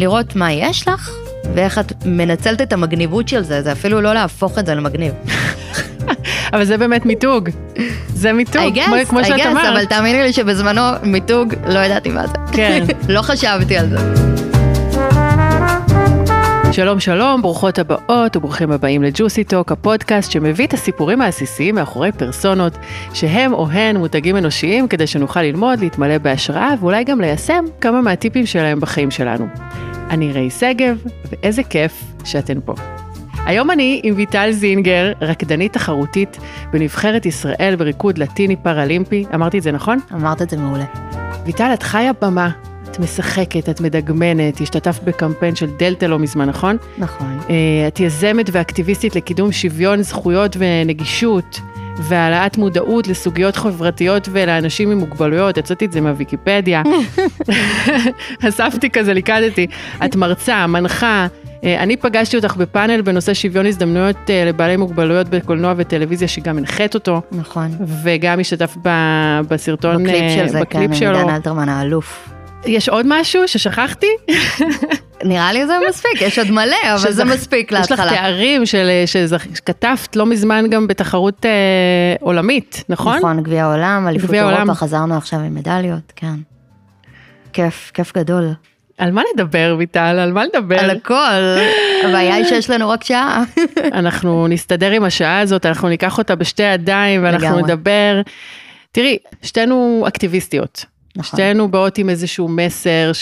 לראות מה יש לך, ואיך את מנצלת את המגניבות של זה, זה אפילו לא להפוך את זה למגניב. אבל זה באמת מיתוג. זה מיתוג, guess, כמו, כמו שאת guess, אמרת. אבל תאמיני לי שבזמנו מיתוג, לא ידעתי מה זה. כן. לא חשבתי על זה. שלום שלום, ברוכות הבאות וברוכים הבאים לג'וסי טוק, הפודקאסט שמביא את הסיפורים העסיסיים מאחורי פרסונות, שהם או הן מותגים אנושיים כדי שנוכל ללמוד, להתמלא בהשראה ואולי גם ליישם כמה מהטיפים שלהם בחיים שלנו. אני ריי שגב, ואיזה כיף שאתן פה. היום אני עם ויטל זינגר, רקדנית תחרותית בנבחרת ישראל בריקוד לטיני פראלימפי, אמרתי את זה נכון? אמרת את זה מעולה. ויטל, את חיה במה, את משחקת, את מדגמנת, השתתפת בקמפיין של דלתא לא מזמן, נכון? נכון. אה, את יזמת ואקטיביסטית לקידום שוויון זכויות ונגישות, והעלאת מודעות לסוגיות חברתיות ולאנשים עם מוגבלויות, יצאתי את זה מהוויקיפדיה. אספתי כזה, ליקדתי. את מרצה, מנחה. אה, אני פגשתי אותך בפאנל בנושא שוויון הזדמנויות אה, לבעלי מוגבלויות בקולנוע וטלוויזיה, שגם הנחית אותו, נכון. וגם השתתף ב- בסרטון, בקליפ אה, של זה, כן, בקליפ עם שלו. עידן אלתרמן האלוף. יש עוד משהו ששכחתי? נראה לי זה מספיק, יש עוד מלא, אבל זה שזכ- מספיק יש לך להתחלה. תארים של, שזכ- שכתבת לא מזמן גם בתחרות אה, עולמית, נכון? נכון, גביע העולם, אליפות אירופה. חזרנו עכשיו עם מדליות, כן. כיף, כיף גדול. על מה נדבר, ויטל? על מה נדבר? על הכל, הבעיה היא שיש לנו רק שעה. אנחנו נסתדר עם השעה הזאת, אנחנו ניקח אותה בשתי ידיים ואנחנו לגמרי. נדבר. תראי, שתינו אקטיביסטיות. נכון. שתינו באות עם איזשהו מסר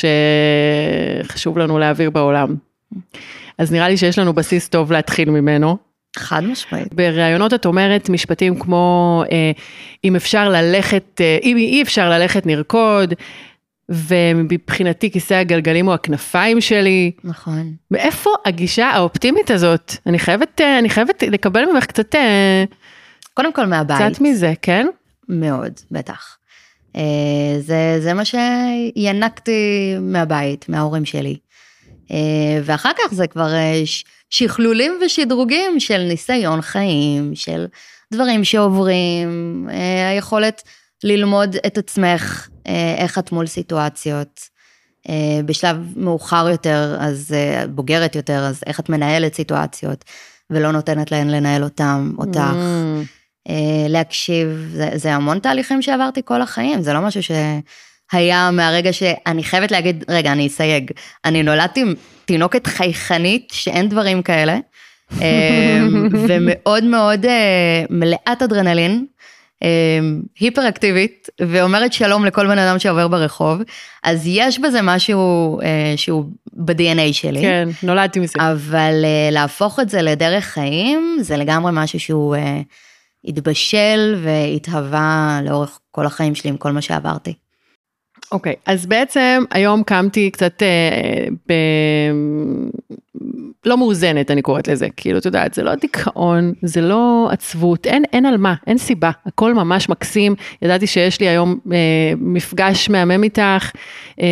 שחשוב לנו להעביר בעולם. אז נראה לי שיש לנו בסיס טוב להתחיל ממנו. חד משמעית. בראיונות את אומרת משפטים כמו אה, אם אפשר ללכת, אה, אם אי אפשר ללכת נרקוד, ומבחינתי כיסא הגלגלים הוא הכנפיים שלי. נכון. מאיפה הגישה האופטימית הזאת? אני חייבת, אה, אני חייבת לקבל ממך קצת, אה, קודם כל מהבית. קצת מזה, כן? מאוד, בטח. אה, זה, זה מה שינקתי מהבית, מההורים שלי. אה, ואחר כך זה כבר אה, שכלולים ושדרוגים של ניסיון חיים, של דברים שעוברים, היכולת ללמוד את עצמך, איך את מול סיטואציות. בשלב מאוחר יותר, אז בוגרת יותר, אז איך את מנהלת סיטואציות, ולא נותנת להן לנהל אותם, אותך. Mm, להקשיב, זה, זה המון תהליכים שעברתי כל החיים, זה לא משהו שהיה מהרגע שאני חייבת להגיד, רגע, אני אסייג, אני נולדתי עם תינוקת חייכנית, שאין דברים כאלה, אה, ומאוד מאוד אה, מלאת אדרנלין, אה, היפר ואומרת שלום לכל בן אדם שעובר ברחוב, אז יש בזה משהו אה, שהוא ב-DNA שלי. כן, נולדתי מזה. אבל להפוך את זה לדרך חיים, זה לגמרי משהו שהוא התבשל והתהווה לאורך כל החיים שלי עם כל מה שעברתי. אוקיי, אז בעצם היום קמתי קצת אה, ב... לא מאוזנת, אני קוראת לזה. כאילו, את יודעת, זה לא דיכאון, זה לא עצבות, אין, אין על מה, אין סיבה. הכל ממש מקסים. ידעתי שיש לי היום אה, מפגש מהמם איתך. אה,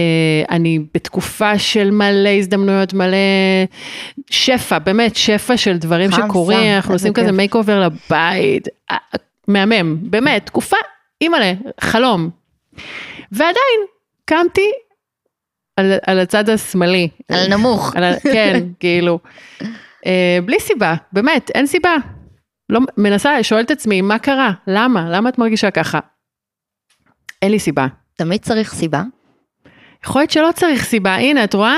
אני בתקופה של מלא הזדמנויות, מלא שפע, באמת שפע של דברים שקורים. שם, אנחנו עושים כזה. מייק אובר לבית. אה, מהמם, באמת, תקופה, אימא'לה, חלום. ועדיין קמתי על, על הצד השמאלי. על נמוך. על, כן, כאילו. אה, בלי סיבה, באמת, אין סיבה. לא, מנסה, שואלת את עצמי, מה קרה? למה? למה את מרגישה ככה? אין לי סיבה. תמיד צריך סיבה. יכול להיות שלא צריך סיבה, הנה, את רואה?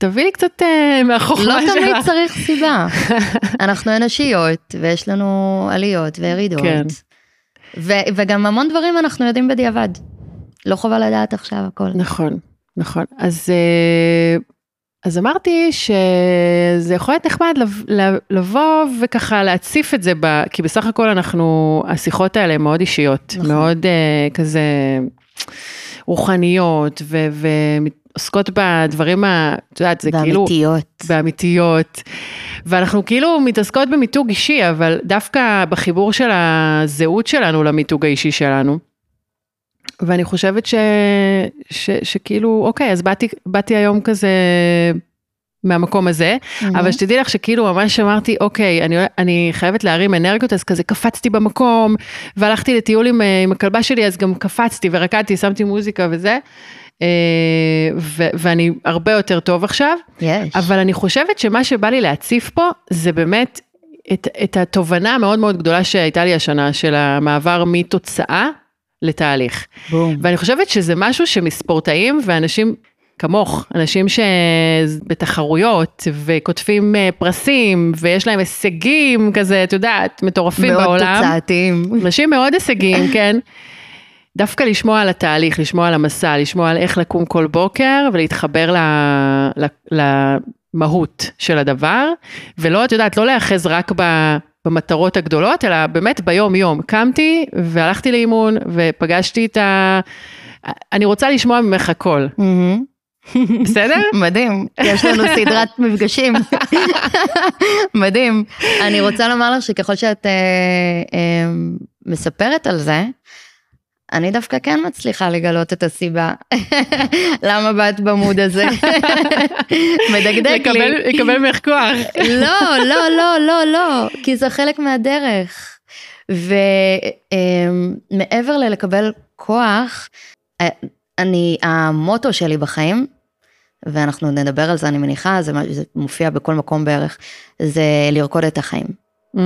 תביא לי קצת אה, מהחוכמה לא שלך. תמיד צריך סיבה. אנחנו אנושיות, ויש לנו עליות וירידות. כן. ו- וגם המון דברים אנחנו יודעים בדיעבד. לא חובה לדעת עכשיו הכל. נכון, נכון. אז, אה, אז אמרתי שזה יכול להיות נחמד לב- לב- לבוא וככה להציף את זה, ב, כי בסך הכל אנחנו, השיחות האלה הן מאוד אישיות, נכון. מאוד אה, כזה רוחניות, ו- ועוסקות בדברים, ה- את יודעת, זה כאילו... ואמיתיות. באמיתיות. ואנחנו כאילו מתעסקות במיתוג אישי, אבל דווקא בחיבור של הזהות שלנו למיתוג האישי שלנו. ואני חושבת ש, ש, שכאילו, אוקיי, אז באתי, באתי היום כזה מהמקום הזה, אבל שתדעי לך שכאילו ממש אמרתי, אוקיי, אני, אני חייבת להרים אנרגיות, אז כזה קפצתי במקום, והלכתי לטיול עם, עם הכלבה שלי, אז גם קפצתי ורקדתי, שמתי מוזיקה וזה. אה, ו- ואני הרבה יותר טוב עכשיו, יש. אבל אני חושבת שמה שבא לי להציף פה זה באמת את, את התובנה המאוד מאוד גדולה שהייתה לי השנה של המעבר מתוצאה לתהליך. בום. ואני חושבת שזה משהו שמספורטאים ואנשים כמוך, אנשים שבתחרויות וכותבים אה, פרסים ויש להם הישגים כזה, את יודעת, מטורפים מאוד בעולם. תוצאתיים. אנשים מאוד הישגיים, כן. דווקא לשמוע על התהליך, לשמוע על המסע, לשמוע על איך לקום כל בוקר ולהתחבר ל, ל, למהות של הדבר, ולא, את יודעת, לא להיאחז רק ב, במטרות הגדולות, אלא באמת ביום יום. קמתי והלכתי לאימון ופגשתי את ה... אני רוצה לשמוע ממך הכל, מהמם. בסדר? מדהים, יש לנו סדרת מפגשים. מדהים. אני רוצה לומר לך שככל שאת אה, אה, מספרת על זה, אני דווקא כן מצליחה לגלות את הסיבה. למה באת במוד הזה? מדקדק לי. לקבל- ממך כוח. לא, לא, לא, לא, לא, כי זה חלק מהדרך. ומעבר ללקבל כוח, אה, אני, המוטו שלי בחיים, ואנחנו נדבר על זה, אני מניחה, זה, זה מופיע בכל מקום בערך, זה לרקוד את החיים. Mm,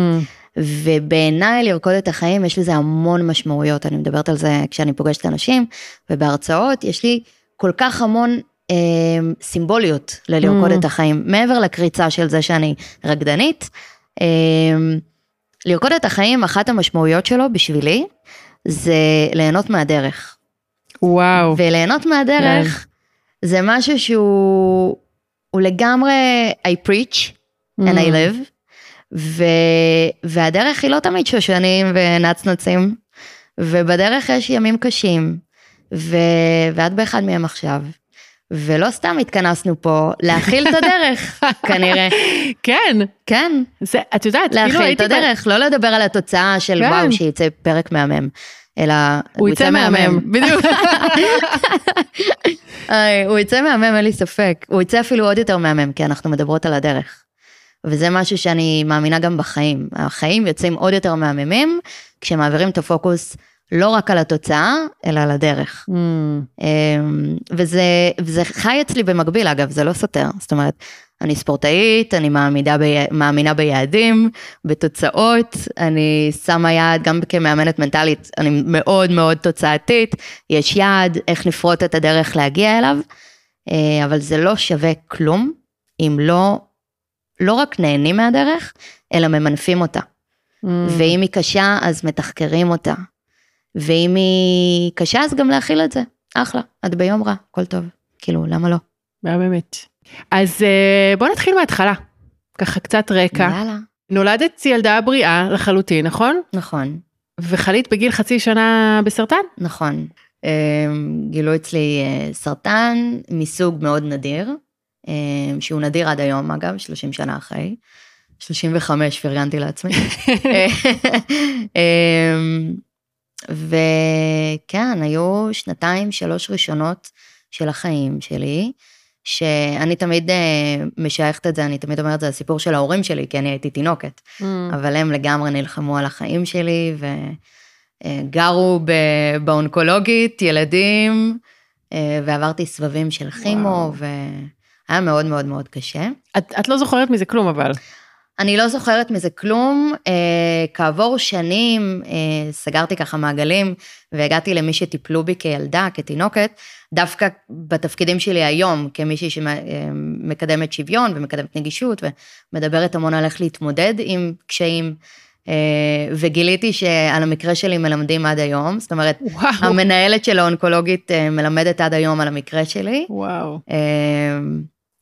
ובעיניי לרקוד את החיים יש לזה המון משמעויות, אני מדברת על זה כשאני פוגשת אנשים, ובהרצאות יש לי כל כך המון אה, סימבוליות ללרקוד Mm. את החיים, מעבר לקריצה של זה שאני רקדנית. אה, לרקוד את החיים, אחת המשמעויות שלו בשבילי, זה ליהנות מהדרך. וואו. וליהנות מהדרך זה משהו שהוא הוא לגמרי I preach and I Mm. live, ו, והדרך היא לא תמיד שושנים ונצנצים, ובדרך יש ימים קשים, ו, ואת באחד מהם עכשיו. ולא סתם התכנסנו פה להכיל את הדרך, כנראה. כן, כן, זה, את יודעת, כאילו להכיל את הייתי... הדרך, לא לדבר על התוצאה של כן. וואו, שיצא פרק מהמם, אלא הוא יצא מהמם, בדיוק. הוא יצא מהמם, אין לי ספק. הוא יצא אפילו עוד יותר מהמם, כי אנחנו מדברות על הדרך. וזה משהו שאני מאמינה גם בחיים. החיים יוצאים עוד יותר מהממים, כשמעבירים את הפוקוס לא רק על התוצאה, אלא על הדרך. Mm, אמ, וזה, וזה חי אצלי במקביל, אגב, זה לא סותר. זאת אומרת, אני ספורטאית, אני מאמינה, ב, מאמינה ביעדים, בתוצאות, אני שמה יעד, גם כמאמנת מנטלית, אני מאוד מאוד תוצאתית, יש יעד, איך לפרוט את הדרך להגיע אליו, אה, אבל זה לא שווה כלום, אם לא, לא רק נהנים מהדרך, אלא ממנפים אותה. mm. ואם היא קשה, אז מתחקרים אותה. ואם היא קשה, אז גם להכיל את זה. אחלה, את ביום רע, הכל טוב. כאילו, למה לא? באמת. אז אה, בוא נתחיל מההתחלה. ככה קצת רקע. יאללה. נולדת ילדה בריאה לחלוטין, נכון? נכון, וחלית בגיל חצי שנה בסרטן? נכון. אה, גילו אצלי אה, סרטן מסוג מאוד נדיר, שהוא נדיר עד היום, אגב, 30 שנה אחרי. 35 פרגנתי לעצמי. אה, וכן, היו שנתיים, שלוש ראשונות של החיים שלי, שאני תמיד אה, משייכת את זה, אני תמיד אומרת, זה הסיפור של ההורים שלי, כי אני הייתי תינוקת. Mm. אבל הם לגמרי נלחמו על החיים שלי וגרו ב- באונקולוגית, ילדים, אה, ועברתי סבבים של כימו, וואו. והיה מאוד מאוד מאוד קשה. את, את לא זוכרת מזה כלום אבל. אני לא זוכרת מזה כלום, אה, כעבור שנים אה, סגרתי ככה מעגלים והגעתי למי שטיפלו בי כילדה, כתינוקת, דווקא בתפקידים שלי היום, כמישהי שמקדמת שוויון ומקדמת נגישות ומדברת המון על איך להתמודד עם קשיים, אה, וגיליתי שעל המקרה שלי מלמדים עד היום, זאת אומרת, וואו. המנהלת של האונקולוגית אה, מלמדת עד היום על המקרה שלי. וואו.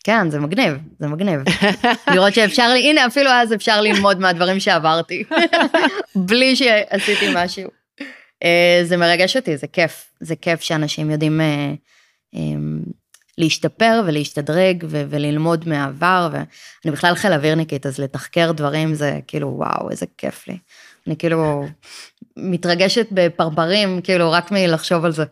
כן, זה מגניב, זה מגניב. לראות שאפשר לי, הנה אפילו אז אפשר ללמוד מהדברים שעברתי, בלי שעשיתי משהו. אה, זה מרגש אותי, זה כיף, זה כיף שאנשים יודעים אה, אה, להשתפר ולהשתדרג ו- וללמוד מהעבר, ואני בכלל חיל אווירניקית, אז לתחקר דברים זה כאילו וואו, איזה כיף לי. אני כאילו מתרגשת בפרברים, כאילו רק מלחשוב על זה.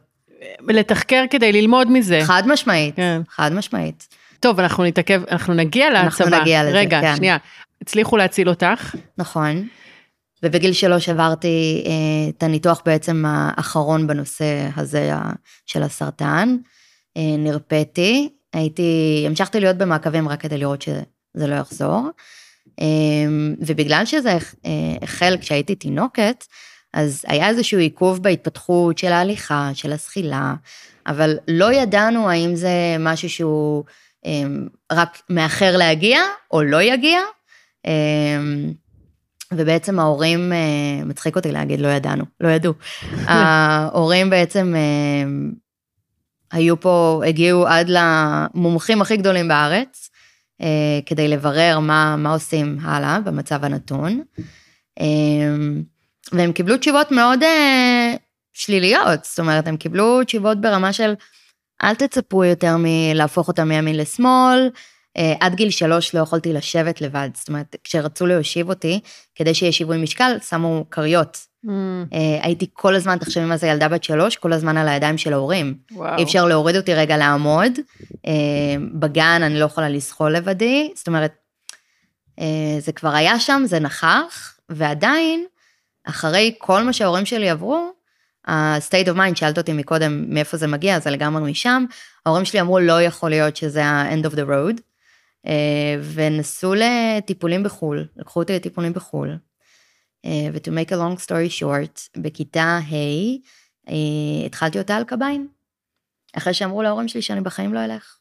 לתחקר כדי ללמוד מזה. חד משמעית, כן. חד משמעית. טוב, אנחנו נתעכב, אנחנו נגיע להצבא. אנחנו נגיע לזה, רגע, כן. שנייה. הצליחו להציל אותך? נכון. ובגיל שלוש עברתי אה, את הניתוח בעצם האחרון בנושא הזה של הסרטן. אה, נרפאתי, הייתי, המשכתי להיות במעקבים רק כדי לראות שזה לא יחזור. אה, ובגלל שזה אה, החל כשהייתי תינוקת, אז היה איזשהו עיכוב בהתפתחות של ההליכה, של הזחילה, אבל לא ידענו האם זה משהו שהוא רק מאחר להגיע או לא יגיע. אה, ובעצם ההורים, אה, מצחיק אותי להגיד, לא ידענו, לא ידעו. ההורים בעצם אה, היו פה, הגיעו עד למומחים הכי גדולים בארץ, אה, כדי לברר מה, מה עושים הלאה במצב הנתון. אה, והם קיבלו תשובות מאוד שליליות, זאת אומרת, הם קיבלו תשובות ברמה של, אל תצפו יותר מלהפוך אותם מימין לשמאל, אה, עד גיל שלוש לא יכולתי לשבת לבד, זאת אומרת, כשרצו להושיב אותי, כדי שיהיה שיווי משקל, שמו כריות. אה, הייתי כל הזמן, תחשבי מה זה ילדה בת שלוש, כל הזמן על הידיים של ההורים. וואו. אי אפשר להוריד אותי רגע לעמוד. אה, בגן אני לא יכולה לזחול לבדי, זאת אומרת, אה, זה כבר היה שם, זה נכח, ועדיין, אחרי כל מה שההורים שלי עברו, ה-state of mind, שאלת אותי מקודם מאיפה זה מגיע, זה לגמרי משם, ההורים שלי אמרו, לא יכול להיות שזה ה-end of the road, אה, ונסעו לטיפולים בחו"ל, לקחו אותי לטיפולים בחו"ל. אה, ו-to make a long story short, בכיתה ה' אה, התחלתי אותה על קביים, אחרי שאמרו להורים שלי שאני בחיים לא אלך.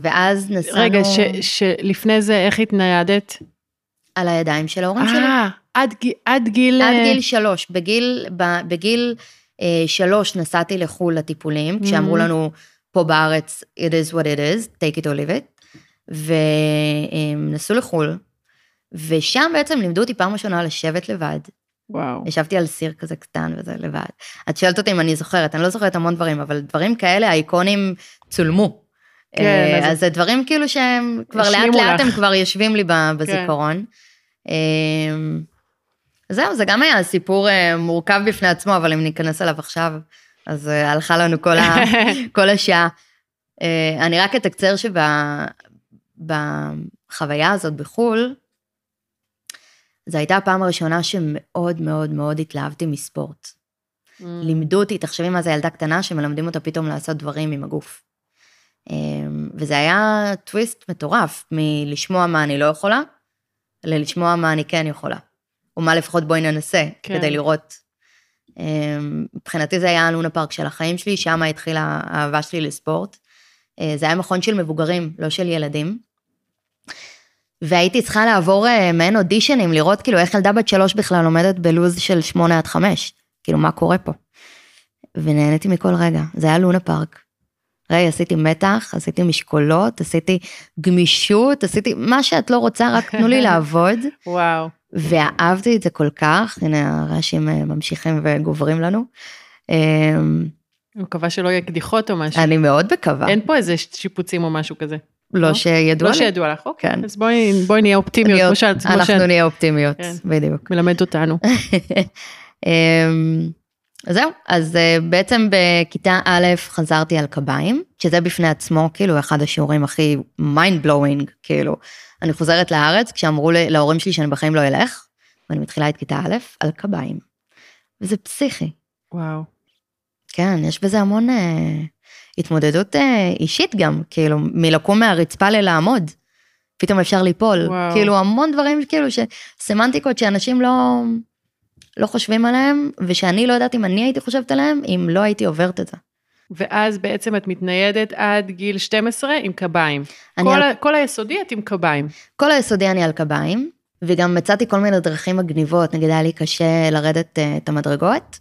ואז נסענו רגע, שלפני זה, איך התניידת? על הידיים של ההורים שלי. אה, עד. עד גיל... עד אה, גיל שלוש. בגיל, בגיל אה, שלוש נסעתי לחו"ל לטיפולים, כשאמרו Mhm. לנו פה בארץ, it is what it is, take it or leave it, והם נסעו לחו"ל, ושם בעצם לימדו אותי פעם ראשונה לשבת לבד. וואו. ישבתי על סיר כזה קטן וזה לבד. את שואלת אותי אם אני זוכרת, אני לא זוכרת המון דברים, אבל דברים כאלה, האיקונים צולמו. כן, אה, אז- זה דברים כאילו שהם כבר לאט לאט. כן. הם כבר יושבים לי ב- בזיכרון. אה, זהו, זה גם היה סיפור אה, מורכב בפני עצמו, אבל אם ניכנס אליו עכשיו, אז הלכה לנו כל, ה, כל השעה. אני רק אתקצר שבחוויה הזאת בחו"ל, זו הייתה הפעם הראשונה שמאוד מאוד מאוד התלהבתי מספורט. Mm. לימדו אותי, תחשבי מה זה ילדה קטנה שמלמדים אותה פתאום לעשות דברים עם הגוף. אמ, וזה היה טוויסט מטורף, מלשמוע מה אני לא יכולה, ללשמוע מה אני כן יכולה. או מה לפחות בואי ננסה, כן. כדי לראות. אמ, מבחינתי זה היה הלונה פארק של החיים שלי, שם התחילה האהבה שלי לספורט. אה, זה היה מכון של מבוגרים, לא של ילדים. והייתי צריכה לעבור אה, מעין אודישנים, לראות כאילו איך ילדה בת שלוש בכלל עומדת בלוז של שמונה עד חמש. כאילו, מה קורה פה? ונהניתי מכל רגע, זה היה לונה פארק. רגע, עשיתי מתח, עשיתי משקולות, עשיתי גמישות, עשיתי מה שאת לא רוצה, רק תנו לי לעבוד. וואו. ואהבתי את זה כל כך, הנה הרעשים אה, ממשיכים וגוברים לנו. אמ, אני מקווה שלא יהיה קדיחות או משהו. אני מאוד מקווה, אין פה איזה שיפוצים או משהו כזה. לא לא? שידוע לא לי. שידוע לך, אוקיי. כן. אז בואי בואי נהיה אופטימיות, כמו שאת כמו אנחנו נהיה אופטימיות, כן. בדיוק. מלמדת אותנו. אמ, זהו, אז אה, בעצם בכיתה א' חזרתי על קביים, שזה בפני עצמו כאילו אחד השיעורים הכי mind blowing, כאילו. אני חוזרת לארץ כשאמרו לי- להורים שלי שאני בחיים לא אלך, ואני מתחילה את כיתה א' על קביים. וזה פסיכי. וואו. כן, יש בזה המון אה, התמודדות אה, אישית גם, כאילו, מלקום מהרצפה ללעמוד. פתאום אפשר ליפול. וואו. כאילו, המון דברים, כאילו. סמנטיקות שאנשים לא, לא חושבים עליהם, ושאני לא יודעת אם אני הייתי חושבת עליהם, אם לא הייתי עוברת את זה. ואז בעצם את מתניידת עד גיל 12 עם קביים. כל, על- ה, כל היסודי את עם קביים. כל היסודי אני על קביים, וגם מצאתי כל מיני דרכים מגניבות, נגיד היה לי קשה לרדת אה, את המדרגות,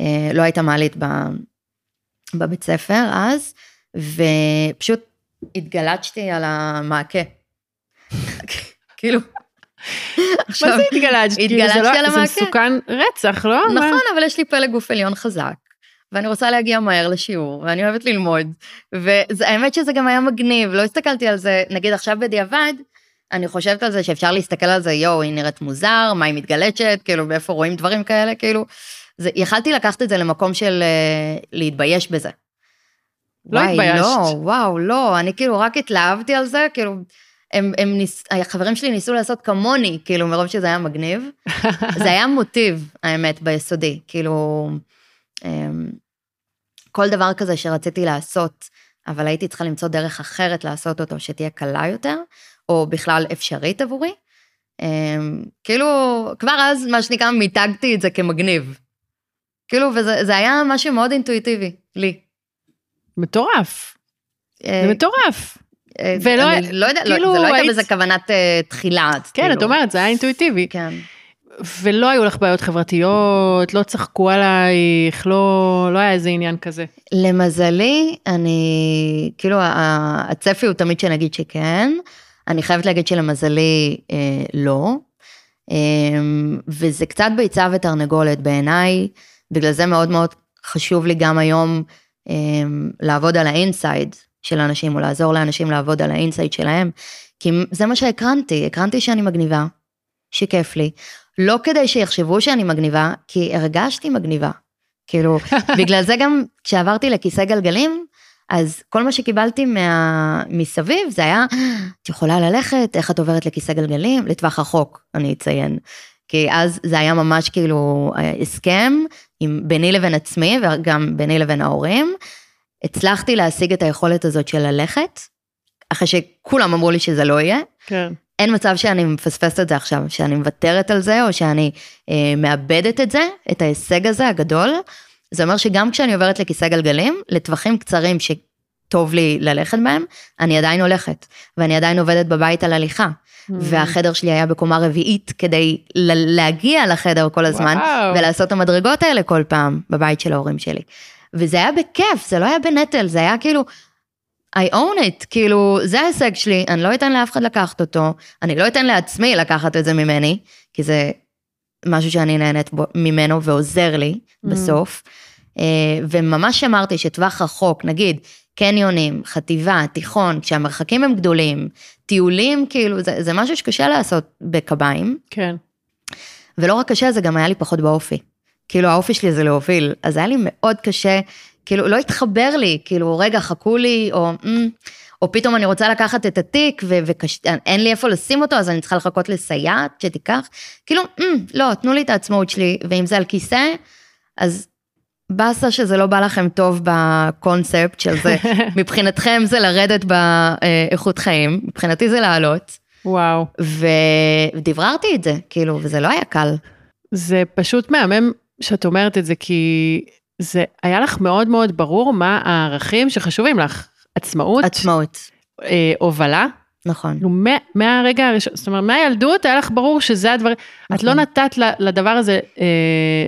אה, לא הייתה מעלית ב, בבית ספר אז, ופשוט התגלצ'תי על המעקה. כאילו, מה זה? כאילו, זה התגלגתי לא- על זה המעקה. מסוכן רצח, לא? מה? נכון, אבל יש לי פלג גוף עליון חזק, ואני רוצה להגיע מהר לשיעור, ואני אוהבת ללמוד, והאמת שזה גם היה מגניב, לא הסתכלתי על זה, נגיד עכשיו בדיעבד, אני חושבת על זה שאפשר להסתכל על זה, יואו, היא נראית מוזר, מה היא מתגלצ'ת, כאילו, באיפה רואים דברים כאלה, כאילו, זה, יכלתי לקחת את זה למקום של אה, להתבייש בזה. לא וואי, התביישת. לא, וואו, לא, אני כאילו רק התלהבתי על זה, כאילו, הם, הם ניס, החברים שלי ניסו לעשות כמוני, כאילו, מרוב שזה היה מגניב. זה היה מוטיב, האמת, ביסודי, כאילו, אמ, כל דבר כזה שרציתי לעשות, אבל הייתי צריכה למצוא דרך אחרת לעשות אותו, שתהיה קלה יותר, או בכלל אפשרית עבורי. אמ, כאילו, כבר אז, מה שנקרא, מיתגתי את זה כמגניב. כאילו, וזה זה היה משהו מאוד אינטואיטיבי, לי. מטורף, אה, זה מטורף. אה, ולא- אני לא יודעת, כאילו, לא, זה לא היית- הייתה בזה כוונת אה, תחילה. כן, כאילו. את אומרת, זה היה אינטואיטיבי. כן. ולא היו לך בעיות חברתיות, לא צחקו עלייך, לא, לא היה איזה עניין כזה. למזלי, אני, כאילו, הצפי הוא תמיד שנגיד שכן. אני חייבת להגיד שלמזלי, אה, לא. אה, וזה קצת ביצה ותרנגולת בעיניי, בגלל זה מאוד מאוד חשוב לי גם היום אה, לעבוד על ה inside של אנשים, או לעזור לאנשים לעבוד על ה inside שלהם, כי זה מה שהקרנתי, הקרנתי שאני מגניבה, שכיף לי. לא כדי שיחשבו שאני מגניבה, כי הרגשתי מגניבה. כאילו, בגלל זה גם כשעברתי לכיסא גלגלים, אז כל מה שקיבלתי מה... מסביב זה היה, את יכולה ללכת, איך את עוברת לכיסא גלגלים? לטווח רחוק, אני אציין. כי אז זה היה ממש כאילו אה, הסכם עם ביני לבין עצמי וגם ביני לבין ההורים. הצלחתי להשיג את היכולת הזאת של ללכת, אחרי שכולם אמרו לי שזה לא יהיה. כן. אין מצב שאני מפספסת את זה עכשיו, שאני מוותרת על זה, או שאני אה, מאבדת את זה, את ההישג הזה הגדול. זה אומר שגם כשאני עוברת לכיסא גלגלים, לטווחים קצרים שטוב לי ללכת בהם, אני עדיין הולכת, ואני עדיין עובדת בבית על הליכה. Mm. והחדר שלי היה בקומה רביעית כדי להגיע לחדר כל הזמן, וואו. ולעשות את המדרגות האלה כל פעם בבית של ההורים שלי. וזה היה בכיף, זה לא היה בנטל, זה היה כאילו, I own it, כאילו, זה ההישג שלי, אני לא אתן לאף אחד לקחת אותו, אני לא אתן לעצמי לקחת את זה ממני, כי זה משהו שאני נהנית בו, ממנו ועוזר לי בסוף. אה, וממש אמרתי שטווח רחוק, נגיד, קניונים, חטיבה, תיכון, כשהמרחקים הם גדולים, טיולים, כאילו, זה, זה משהו שקשה לעשות בקביים. כן. ולא רק קשה, זה גם היה לי פחות באופי. כאילו, האופי שלי זה להוביל, אז היה לי מאוד קשה, כאילו, לא התחבר לי, כאילו, רגע, חכו לי, או, "אמ", או פתאום אני רוצה לקחת את התיק, ואין לי איפה לשים אותו, אז אני צריכה לחכות לסייעת שתיקח. כאילו, "אמ, לא, תנו לי את העצמאות שלי, ואם זה על כיסא, אז באסה שזה לא בא לכם טוב בקונספט של זה. מבחינתכם זה לרדת באיכות חיים, מבחינתי זה לעלות. וואו. ודבררתי את זה, כאילו, וזה לא היה קל. זה פשוט מהמם שאת אומרת את זה, כי זה היה לך מאוד מאוד ברור מה הערכים שחשובים לך. עצמאות, עצמאות, אה, הובלה. נכון. כאילו, מה- מהרגע הראשון, זאת אומרת, מהילדות היה לך ברור שזה הדבר, את לא נכון. נתת ל- לדבר הזה אה,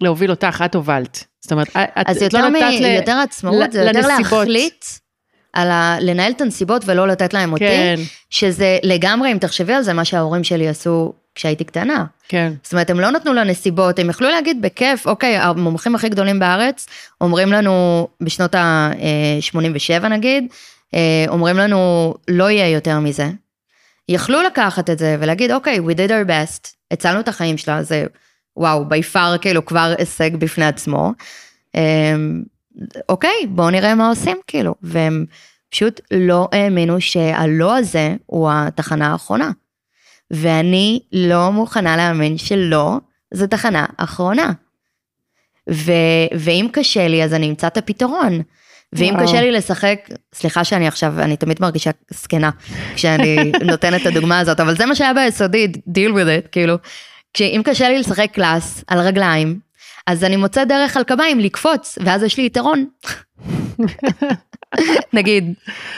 להוביל אותך, את הובלת. זאת אומרת, את, אז את לא מ... נתת ל... יותר עצמאות, זה יותר לנסיבות. להחליט, על ה... לנהל את הנסיבות ולא לתת להם אותי, כן, שזה לגמרי, אם תחשבי על זה, מה שההורים שלי עשו כשהייתי קטנה. כן, זאת אומרת, הם לא נתנו לנסיבות, הם יכלו להגיד בכיף, אוקיי, המומחים הכי גדולים בארץ אומרים לנו, בשנות ה-87 נגיד, אה, אומרים לנו, לא יהיה יותר מזה. יכלו לקחת את זה ולהגיד, אוקיי, we did our best, הצלנו את החיים שלה, זה וואו, by far כאילו כבר הישג בפני עצמו. אה, אוקיי, בואו נראה מה עושים, כאילו. והם פשוט לא האמינו שהלא הזה הוא התחנה האחרונה. ואני לא מוכנה להאמין שלא, זו תחנה אחרונה. ו, ואם קשה לי, אז אני אמצא את הפתרון. ואם וואו. קשה לי לשחק, סליחה שאני עכשיו, אני תמיד מרגישה זקנה כשאני נותנת את הדוגמה הזאת, אבל זה מה שהיה ביסודי, deal with it, כאילו. אם קשה לי לשחק קלאס על רגליים, אז אני מוצאת דרך על קביים לקפוץ, ואז יש לי יתרון. נגיד,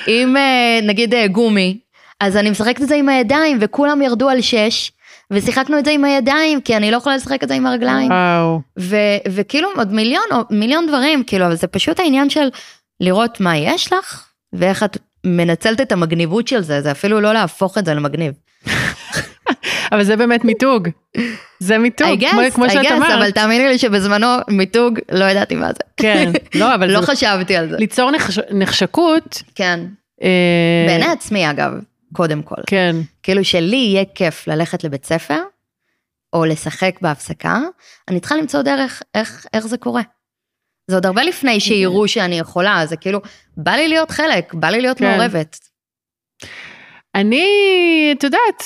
אם אה, נגיד אה, גומי, אז אני משחקת את זה עם הידיים, וכולם ירדו על שש, ושיחקנו את זה עם הידיים, כי אני לא יכולה לשחק את זה עם הרגליים. וואו, ו- וכאילו עוד מיליון, מיליון דברים, כאילו, אבל זה פשוט העניין של לראות מה יש לך, ואיך את מנצלת את המגניבות של זה, זה אפילו לא להפוך את זה למגניב. אבל זה באמת מיתוג. זה מיתוג, I guess, כמו, כמו I שאת guess, אמרת. אבל תאמיני לי שבזמנו מיתוג, לא ידעתי מה זה. כן, לא, אבל לא זה, חשבתי על זה. ליצור נחש, נחשקות, כן. אה, בעיני עצמי אגב, קודם כל. כן, כאילו שלי יהיה כיף ללכת לבית ספר, או לשחק בהפסקה, אני צריכה למצוא דרך איך, איך זה קורה. זה עוד הרבה לפני שיראו שאני יכולה, זה כאילו, בא לי להיות חלק, בא לי להיות כן. מעורבת. אני, את יודעת,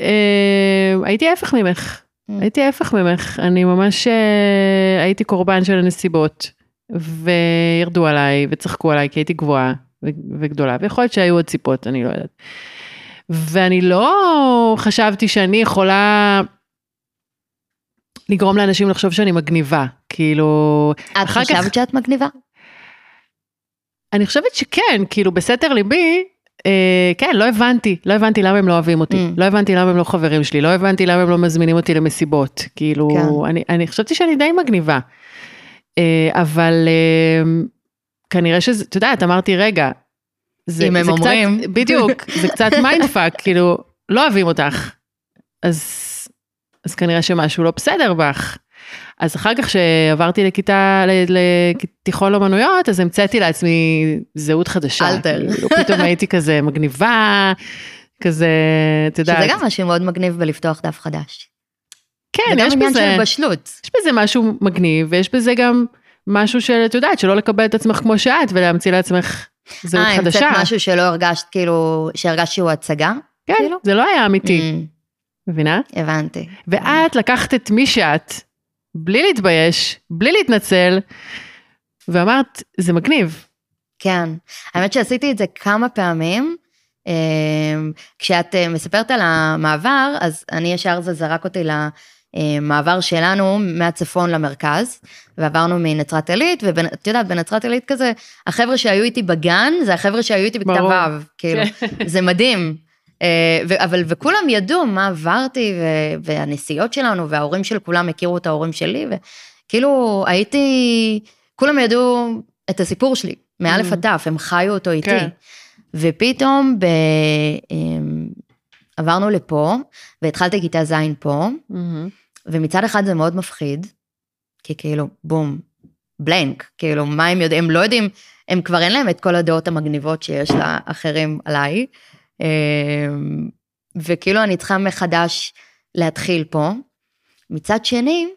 אה, הייתי ההפך ממך. Mm. הייתי ההפך ממך. אני ממש אה, הייתי קורבן של הנסיבות. וירדו עליי וצחקו עליי כי הייתי גבוהה וגדולה. ויכול להיות שהיו עוד ציפות, אני לא יודעת. ואני לא חשבתי שאני יכולה לגרום לאנשים לחשוב שאני מגניבה. כאילו, את אחר כך- חשבת שאת מגניבה? אני חושבת שכן, כאילו בסתר ליבי, אה, כן, לא הבנתי, לא הבנתי למה הם לא אוהבים אותי, Mm. לא הבנתי למה הם לא חברים שלי, לא הבנתי למה הם לא מזמינים אותי למסיבות, כאילו, כן. אני, אני חשבתי שאני די מגניבה. אה, אבל אה, כנראה שזה, את יודעת, אמרתי, רגע, זה, אם הם זה אומרים. קצת, בדיוק, זה קצת mind fuck, כאילו, לא אוהבים אותך. אז, אז כנראה שמשהו לא בסדר בך. אז אחר כך שעברתי לכיתה, לתיכון לאמנויות, אז המצאתי לעצמי זהות חדשה. אלטר. כאילו, פתאום הייתי כזה מגניבה, כזה, את יודעת. שזה גם משהו מאוד מגניב בלפתוח דף חדש. כן, זה גם יש עניין בזה, של בשלות. יש בזה משהו מגניב, ויש בזה גם משהו של, את יודעת, שלא לקבל את עצמך כמו שאת, ולהמציא לעצמך זהות אה, חדשה. המצאת משהו שלא הרגשת, כאילו, שהרגשת שהוא הצגה? כן, כאילו? זה לא היה אמיתי, Mm, מבינה? הבנתי. ואת לקחת את מי שאת, בלי להתבייש, בלי להתנצל, ואמרת, זה מגניב. כן. האמת שעשיתי את זה כמה פעמים. אמ, כשאת אה, מספרת על המעבר, אז אני ישר זה זרק אותי למעבר שלנו מהצפון למרכז, ועברנו מנצרת עילית, ואת יודעת, בנצרת עילית כזה, החבר'ה שהיו איתי בגן, זה החבר'ה שהיו איתי ברור. ו', כאילו, זה מדהים. אה, ו- אבל, וכולם ידעו מה עברתי, ו- והנסיעות שלנו, וההורים של כולם הכירו את ההורים שלי, וכאילו הייתי, כולם ידעו את הסיפור שלי, מאלף Mm. עד תף, הם חיו אותו איתי. כן. ופתאום ב... אמ, עברנו לפה, והתחלתי כיתה ז' פה, מהמם. ומצד אחד זה מאוד מפחיד, כי כאילו, בום, בלנק, כאילו, מה הם יודעים? הם לא יודעים, הם כבר אין להם את כל הדעות המגניבות שיש לאחרים עליי, אמ, וכאילו אני צריכה מחדש להתחיל פה. מצד שני,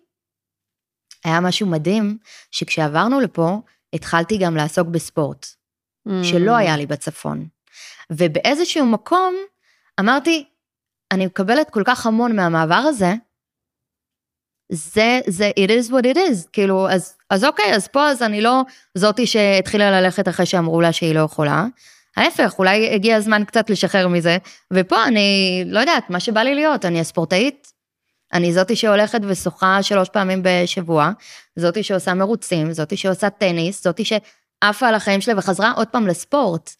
היה משהו מדהים, שכשעברנו לפה, התחלתי גם לעסוק בספורט. שלא היה לי בצפון. ובאיזשהו מקום אמרתי, אני מקבלת כל כך המון מהמעבר הזה, זה, זה, it is what it is, כאילו, אז, אז אוקיי, אז פה אז אני לא זאתי שהתחילה ללכת אחרי שאמרו לה שהיא לא יכולה. ההפך, אולי הגיע הזמן קצת לשחרר מזה, ופה אני, לא יודעת, מה שבא לי להיות, אני הספורטאית, אני זאתי שהולכת ושוחה שלוש פעמים בשבוע, זאתי שעושה מרוצים, זאתי שעושה טניס, זאתי שעפה על החיים שלה וחזרה עוד פעם לספורט.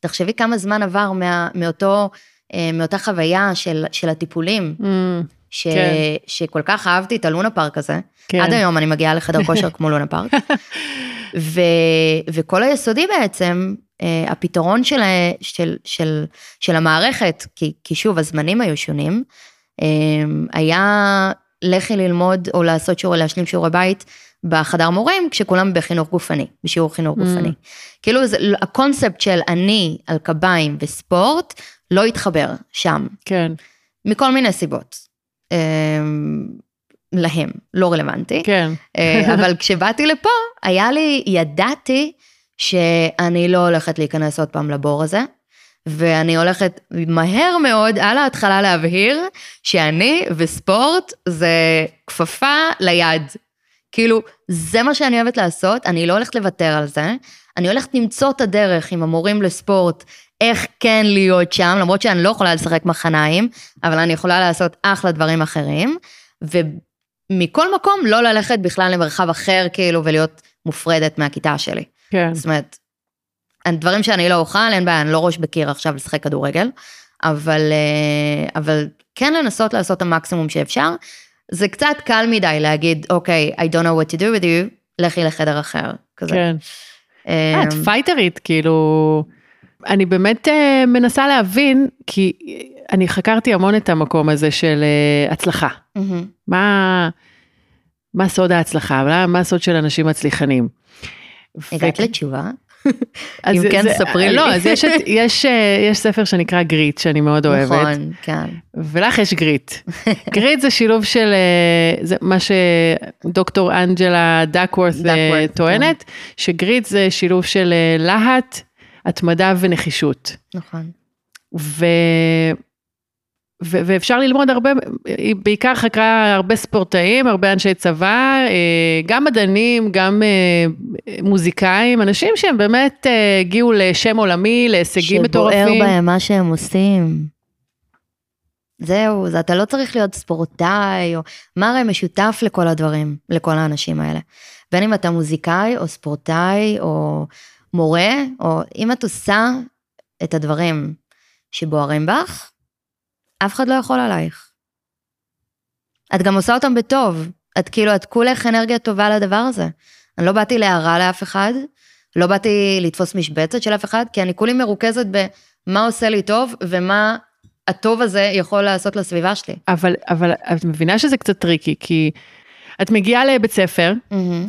תחשבי כמה זמן עבר מה, מאותו, אה, מאותה חוויה של, של הטיפולים, מהמם. ש, כן. שכל כך אהבתי את הלונה פארק הזה. כן. עד היום אני מגיעה לחדר כושר כמו לונה פארק. ו, וכל היסודי בעצם, אה, הפתרון של, של, של, של המערכת, כי, כי שוב, הזמנים היו שונים, אה, היה לכי ללמוד או לעשות שיעור, להשלים שיעורי בית בחדר מורים, כשכולם בחינוך גופני, בשיעור חינוך Mm. גופני. כאילו זה, הקונספט של אני על קביים וספורט, לא התחבר שם, כן, מכל מיני סיבות. אה, להם, לא רלוונטי. כן. אה, אבל כשבאתי לפה, היה לי, ידעתי שאני לא הולכת להיכנס עוד פעם לבור הזה, ואני הולכת מהר מאוד על ההתחלה להבהיר שאני וספורט זה כפפה ליד. כאילו, זה מה שאני אוהבת לעשות, אני לא הולכת לוותר על זה, אני הולכת למצוא את הדרך עם המורים לספורט, איך כן להיות שם, למרות שאני לא יכולה לשחק מחניים, אבל אני יכולה לעשות אחלה דברים אחרים, ומכל מקום לא ללכת בכלל למרחב אחר, כאילו, ולהיות מופרדת מהכיתה שלי. כן. זאת אומרת, הדברים שאני לא אוכל, אין בעיה, אני לא ראש בקיר עכשיו לשחק כדורגל, אבל, אה, אבל כן לנסות לעשות את המקסימום שאפשר. זה קצת קל מדי להגיד, אוקיי, I don't know what to do with you, לכי לחדר אחר. כזה. כן. אה, אה, את פייטרית, כאילו, אני באמת אה, מנסה להבין, כי אני חקרתי המון את המקום הזה של אה, הצלחה. מהמם. מה, מה סוד ההצלחה? מה, מה הסוד של אנשים מצליחנים? הגעת ו- לתשובה? אם כן, זה- ספרי לי. לא, אז יש, יש, אה, יש ספר שנקרא גריט, שאני מאוד אוהבת. נכון, כן. ולך יש גריט. גריט זה שילוב של זה מה שדוקטור אנג'לה דקוורת' דקוורת', טוענת, שגריט זה שילוב של להט, התמדה ונחישות. נכון. ו... ו- ואפשר ללמוד הרבה, היא בעיקר חקרה הרבה ספורטאים, הרבה אנשי צבא, אה, גם מדענים, גם אה, מוזיקאים, אנשים שהם באמת אה, הגיעו לשם עולמי, להישגים מטורפים. שבוער בהם מה שהם עושים. זהו, זה, אתה לא צריך להיות ספורטאי, או מה הרי משותף לכל הדברים, לכל האנשים האלה. בין אם אתה מוזיקאי, או ספורטאי, או מורה, או אם את עושה את הדברים שבוערים בך, אף אחד לא יכול עלייך. את גם עושה אותם בטוב. את כאילו, את כולך אנרגיה טובה לדבר הזה. אני לא באתי להרע לאף אחד, לא באתי לתפוס משבצת של אף אחד, כי אני כולי מרוכזת במה עושה לי טוב, ומה הטוב הזה יכול לעשות לסביבה שלי. אבל, אבל את מבינה שזה קצת טריקי, כי את מגיעה לבית ספר,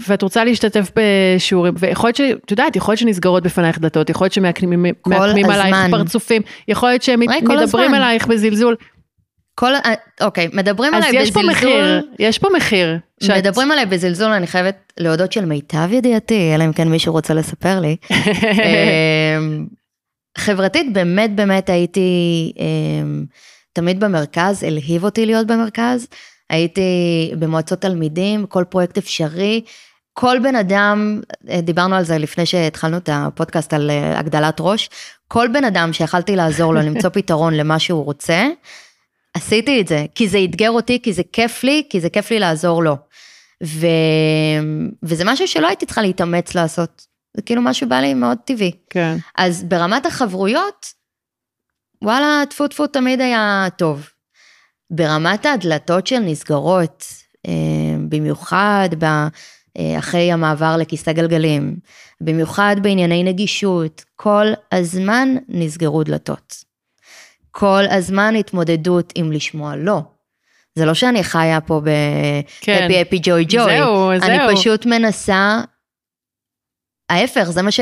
ואת רוצה להשתתף בשיעורים, ויכול להיות ש... את יודעת, יכול להיות שנסגרות בפנייך דלתות, יכול להיות שמעקמים מעקמים עלייך. פרצופים, יכול להיות שהם מדברים הזמן. עלייך בזלזול. כל, אוקיי, מדברים אז עליי יש פה בזלזול, מחיר, יש פה מחיר. שאת- מדברים עליי בזלזול, אני חייבת להודות של מיטב ידיעתי, אלא אם כן מישהו רוצה לספר לי. אמ, חברתית באמת באמת הייתי אמ, תמיד במרכז, הלהיב אותי להיות במרכז. הייתי במועצות תלמידים, כל פרויקט אפשרי. כל בן אדם, אה, דיברנו על זה לפני שהתחלנו את הפודקאסט על אה, הגדלת ראש, כל בן אדם שיכלתי לעזור לו למצוא פתרון למה שהוא רוצה, עשיתי את זה, כי זה אתגר אותי, כי זה כיף לי, כי זה כיף לי לעזור לו. ו... וזה משהו שלא הייתי צריכה להתאמץ לעשות. זה כאילו משהו בא לי מאוד טבעי. כן. אז ברמת החברויות, וואלה, טפו טפו תמיד היה טוב. ברמת הדלתות של נסגרות, אה, במיוחד אה, אחרי המעבר לכיסא גלגלים, במיוחד בענייני נגישות, כל הזמן נסגרו דלתות. כל הזמן התמודדות עם לשמוע לא. זה לא שאני חיה פה כן. בהפי הפי ג'וי ג'וי. זהו, אני זהו. פשוט מנסה, ההפך, זה מה ש...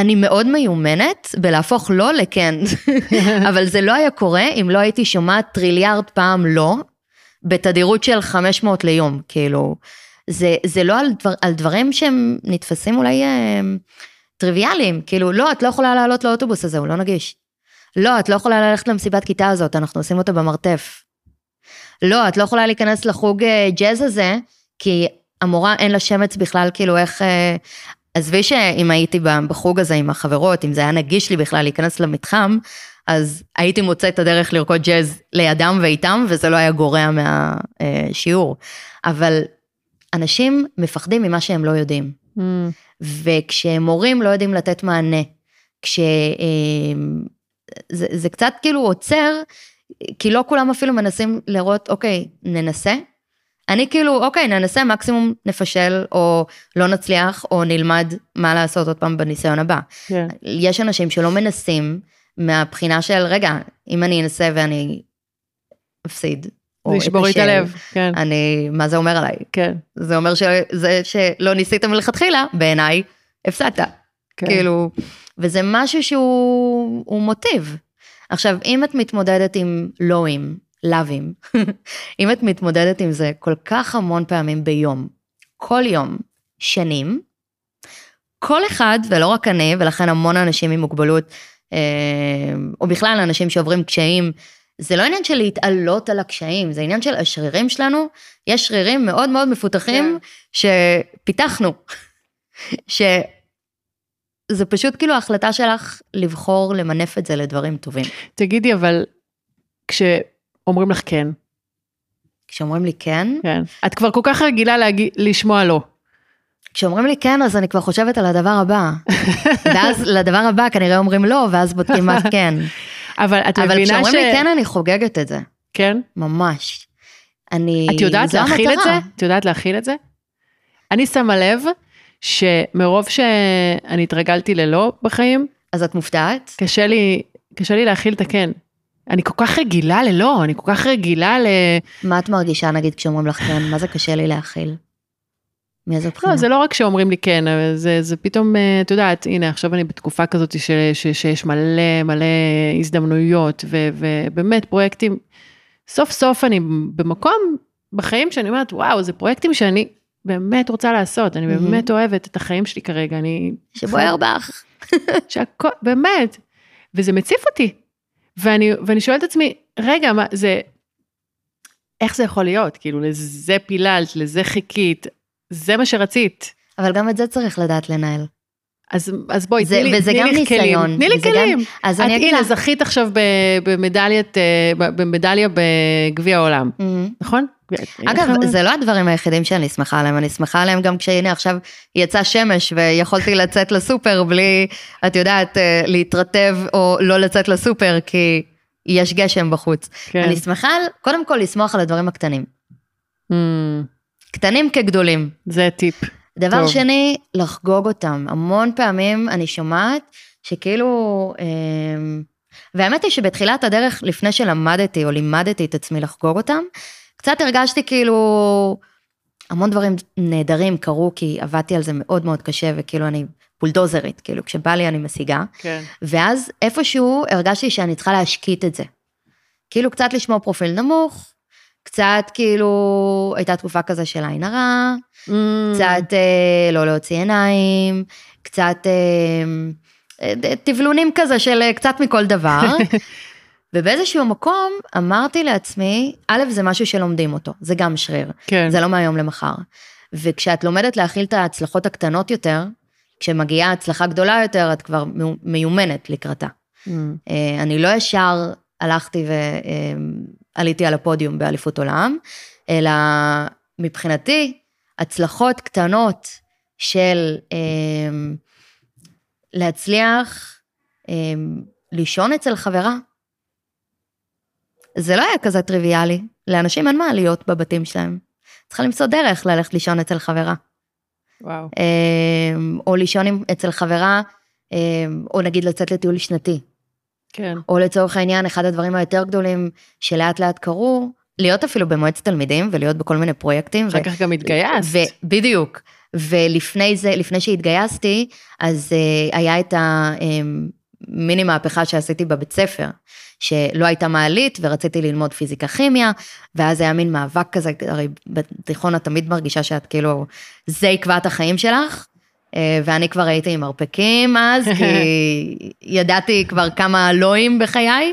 אני מאוד מיומנת בלהפוך לא לכן, אבל זה לא היה קורה אם לא הייתי שומעת טריליארד פעם לא, בתדירות של 500 ליום, כאילו. זה, זה לא על, דבר, על דברים שהם נתפסים אולי אה, טריוויאליים, כאילו, לא, את לא יכולה לעלות לאוטובוס הזה, הוא לא נגיש. לא, את לא יכולה ללכת למסיבת כיתה הזאת, אנחנו עושים אותה במרתף. לא, את לא יכולה להיכנס לחוג אה, ג'אז הזה, כי המורה אין לה שמץ בכלל, כאילו איך... אה, עזבי שאם הייתי בחוג הזה עם החברות, אם זה היה נגיש לי בכלל להיכנס למתחם, אז הייתי מוצאת את הדרך לרקוד ג'אז לידם ואיתם, וזה לא היה גורע מהשיעור. אבל אנשים מפחדים ממה שהם לא יודעים. Mm, וכשמורים לא יודעים לתת מענה, כש... אה, זה, זה קצת כאילו עוצר, כי לא כולם אפילו מנסים לראות, אוקיי, ננסה. אני כאילו, אוקיי, ננסה, מקסימום נפשל, או לא נצליח, או נלמד מה לעשות עוד פעם בניסיון הבא. כן. יש אנשים שלא מנסים מהבחינה של, רגע, אם אני אנסה ואני אפסיד, או זה ישבור לי את הלב, כן, אני, מה זה אומר עליי? כן. זה אומר שזה שלא ניסית מלכתחילה, בעיניי, הפסדת. כן. כאילו, וזה משהו שהוא הוא מוטיב. עכשיו, אם את מתמודדת עם לואים, לאווים, אם את מתמודדת עם זה כל כך המון פעמים ביום, כל יום, שנים, כל אחד, ולא רק אני, ולכן המון אנשים עם מוגבלות, אה, או בכלל אנשים שעוברים קשיים, זה לא עניין של להתעלות על הקשיים, זה עניין של השרירים שלנו, יש שרירים מאוד מאוד מפותחים שפיתחנו, שזה פשוט כאילו ההחלטה שלך לבחור למנף את זה לדברים טובים. תגידי, אבל כשאומרים לך כן, כשאומרים לי כן, כן, את כבר כל כך רגילה להגיד, לשמוע לא. כשאומרים לי כן, אז אני כבר חושבת על הדבר הבא. ואז לדבר הבא כנראה אומרים לא, ואז בודקים מה כן. אבל את אבל מבינה ש... כשאומרים לי כן, אני חוגגת את זה, כן? ממש. אני... את יודעת להכיל את זה? את יודעת להכיל את זה? אני שמה לב שמרוב שאני התרגלתי ללא בחיים, אז את מופתעת? קשה לי, קשה לי להכיל את הכן. אני כל כך רגילה ללא, אני כל כך רגילה ל... מה את מרגישה נגיד כשאומרים לך כן? מה זה קשה לי להכיל? מאיזו בחינה? לא, זה לא רק שאומרים לי כן, זה, זה פתאום, אה, את יודעת, הנה, עכשיו אני בתקופה כזאת ש, ש, שיש מלא מלא הזדמנויות, ו, ובאמת פרויקטים, סוף סוף אני במקום בחיים שאני אומרת, וואו, זה פרויקטים שאני באמת רוצה לעשות, אני באמת אוהבת את החיים שלי כרגע, אני... שבוער בך. שהכל, באמת. וזה מציף אותי. ואני, ואני שואלת את עצמי, רגע, מה, זה, איך זה יכול להיות? כאילו, לזה פיללת, לזה חיכית, זה מה שרצית. אבל גם את זה צריך לדעת לנהל. אז, אז בואי, זה- תני לי, וזה תני גם לי ניסיון, כלים. תני לי וזה גם- כלים. אז את אני אגיד הנה, לך. זכית עכשיו במדליית, אה, במדליה בגביע העולם, מהמם. נכון? אגב, זה לא הדברים היחידים שאני שמחה עליהם, אני שמחה עליהם גם כשהנה עכשיו יצא שמש ויכולתי לצאת לסופר בלי, את יודעת, אה, להתרטב או לא לצאת לסופר כי יש גשם בחוץ. כן. אני שמחה על, קודם כל לשמוח על הדברים הקטנים. Mm, קטנים כגדולים. זה טיפ. דבר טוב. שני, לחגוג אותם. המון פעמים אני שומעת שכאילו, אמ, והאמת היא שבתחילת הדרך, לפני שלמדתי או לימדתי את עצמי לחגוג אותם, קצת הרגשתי כאילו, המון דברים נהדרים קרו, כי עבדתי על זה מאוד מאוד קשה, וכאילו אני בולדוזרית, כאילו כשבא לי אני משיגה. כן. ואז איפשהו הרגשתי שאני צריכה להשקיט את זה. כאילו קצת לשמור פרופיל נמוך, קצת כאילו, הייתה תקופה כזה של עין הרע, Mm, קצת אה, לא להוציא עיניים, קצת אה, אה, טבלונים כזה של אה, קצת מכל דבר. ובאיזשהו מקום אמרתי לעצמי, א', זה משהו שלומדים אותו, זה גם שריר, כן. זה לא מהיום למחר. וכשאת לומדת להכיל את ההצלחות הקטנות יותר, כשמגיעה הצלחה גדולה יותר, את כבר מיו- מיומנת לקראתה. Mm, אה, אני לא ישר הלכתי ועליתי על הפודיום באליפות עולם, אלא מבחינתי, הצלחות קטנות של אה, להצליח אה, לישון אצל חברה, זה לא היה כזה טריוויאלי. לאנשים אין מה להיות בבתים שלהם. צריכה למצוא דרך ללכת לישון אצל חברה. וואו. אה, או לישון אצל חברה, אה, או נגיד לצאת לטיול שנתי. כן. או לצורך העניין, אחד הדברים היותר גדולים שלאט לאט קרו, להיות אפילו במועצת תלמידים ולהיות בכל מיני פרויקטים. אחר כך גם התגייסת. בדיוק. ולפני זה, לפני שהתגייסתי, אז uh, היה את המיני מהפכה שעשיתי בבית ספר, שלא הייתה מעלית ורציתי ללמוד פיזיקה כימיה, ואז היה מין מאבק כזה, הרי בתיכון את תמיד מרגישה שאת כאילו, זה יקבע את החיים שלך. אה, ואני כבר הייתי עם מרפקים אז, כי ידעתי כבר כמה לואים בחיי,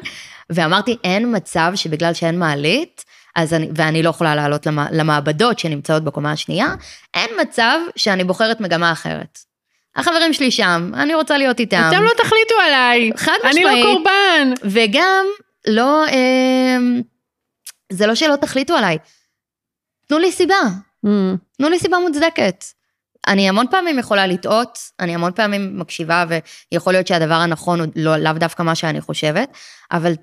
ואמרתי, אין מצב שבגלל שאין מעלית, אז אני, ואני לא יכולה לעלות למע, למעבדות שנמצאות בקומה השנייה, אין מצב שאני בוחרת מגמה אחרת. החברים שלי שם, אני רוצה להיות איתם. אתם לא תחליטו עליי. חד אני לא משמעית. קורבן. וגם, לא, אה, זה לא שלא תחליטו עליי. תנו לי סיבה, Mm, תנו לי סיבה מוצדקת. אני המון פעמים יכולה לטעות, אני המון פעמים מקשיבה ויכול להיות שהדבר הנכון הוא לא, לאו דווקא מה שאני חושבת, אבל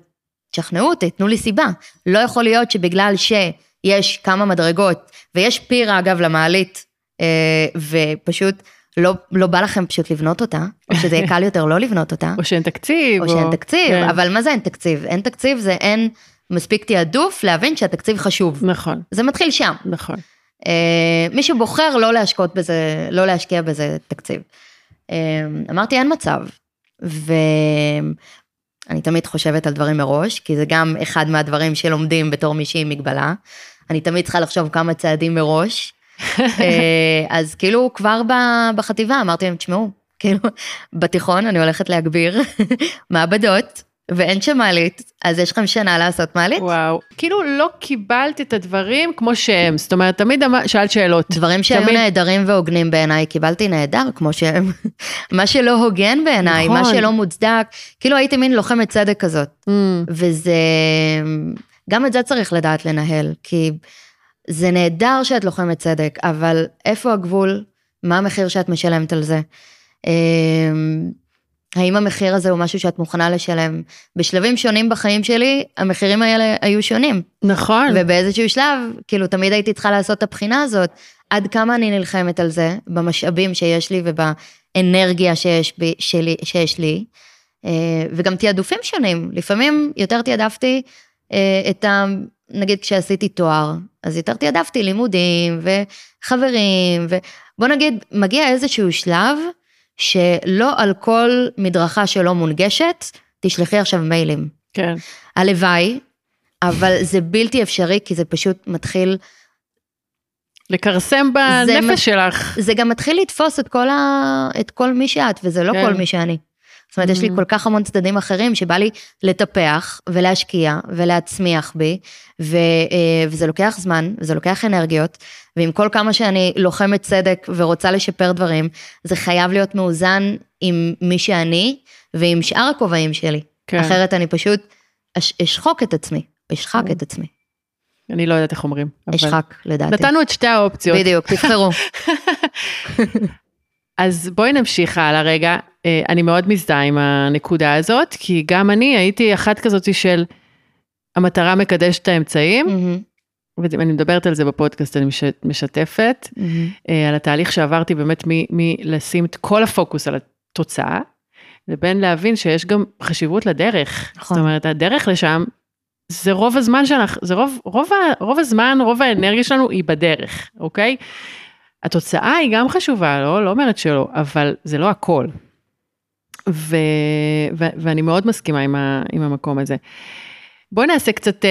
תשכנעו אותי, תנו לי סיבה. לא יכול להיות שבגלל שיש כמה מדרגות, ויש פירה אגב למעלית, אה, ופשוט לא, לא בא לכם פשוט לבנות אותה, או שזה יהיה קל יותר לא לבנות אותה, או שאין תקציב. או שאין תקציב, כן. אבל מה זה אין תקציב? אין תקציב זה אין מספיק תעדוף להבין שהתקציב חשוב. נכון, זה מתחיל שם. נכון. אה, מי שבוחר לא להשקות בזה, לא להשקיע בזה תקציב. אה, אמרתי, אין מצב. ואני תמיד חושבת על דברים מראש, כי זה גם אחד מהדברים שלומדים בתור מישהי עם מגבלה. אני תמיד צריכה לחשוב כמה צעדים מראש. אה, אז כאילו כבר בחטיבה אמרתי להם, תשמעו, כאילו, בתיכון אני הולכת להגביר מעבדות, ואין שם מעלית, אז יש לכם שנה לעשות מעלית. וואו. כאילו לא קיבלת את הדברים כמו שהם. זאת אומרת, תמיד אמר- שאלת שאלות. דברים שהיו תמיד- נהדרים והוגנים בעיניי, קיבלתי נהדר, כמו שהם. מה שלא הוגן בעיניי, מה נכון. שלא מוצדק, כאילו הייתי מין לוחמת צדק כזאת. Mm, וזה, גם את זה צריך לדעת לנהל, כי זה נהדר שאת לוחמת צדק, אבל איפה הגבול? מה המחיר שאת משלמת על זה? האם המחיר הזה הוא משהו שאת מוכנה לשלם? בשלבים שונים בחיים שלי, המחירים האלה היו שונים. נכון. ובאיזשהו שלב, כאילו תמיד הייתי צריכה לעשות את הבחינה הזאת, עד כמה אני נלחמת על זה, במשאבים שיש לי ובאנרגיה שיש, בי, שלי, שיש לי, אה, וגם תעדופים שונים, לפעמים יותר תעדפתי אה, את נגיד כשעשיתי תואר, אז יותר תעדפתי לימודים וחברים, ובוא נגיד, מגיע איזשהו שלב שלא על כל מדרכה שלא מונגשת, תשלחי עכשיו מיילים. כן. הלוואי, אבל זה בלתי אפשרי, כי זה פשוט מתחיל, לכרסם זה בנפש מה- שלך. זה גם מתחיל לתפוס את כל, ה, את כל מי שאת, וזה לא כן. כל מי שאני. זאת אומרת, יש לי Mhm. כל כך המון צדדים אחרים שבא לי לטפח ולהשקיע ולהצמיח בי, ו, אה, וזה לוקח זמן, וזה לוקח אנרגיות, ועם כל כמה שאני לוחמת צדק ורוצה לשפר דברים, זה חייב להיות מאוזן עם מי שאני ועם שאר הכובעים שלי. כן. אחרת אני פשוט אש, אשחוק את עצמי, אשחק. את עצמי, אני לא יודעת איך אומרים. אבל- אשחק לדעתי. נתנו את שתי האופציות. בדיוק, תבחרו. אז בואי נמשיך הלאה רגע. אה, אני מאוד מזדהה עם הנקודה הזאת, כי גם אני הייתי אחת כזאת של המטרה מקדשת את האמצעים, מהמם, ואני מדברת על זה בפודקאסט, אני מש- משתפת, מהמם. אה, על התהליך שעברתי באמת מלשים את כל הפוקוס על התוצאה, לבין להבין שיש גם חשיבות לדרך. נכון. זאת אומרת, הדרך לשם, זה רוב הזמן שאנחנו, זה רוב, רוב, רוב הזמן, רוב האנרגיה שלנו היא בדרך, אוקיי? התוצאה היא גם חשובה, לא, לא אומרת שלא, אבל זה לא הכל. ו, ו, ואני מאוד מסכימה עם, ה, עם המקום הזה. בואי נעשה קצת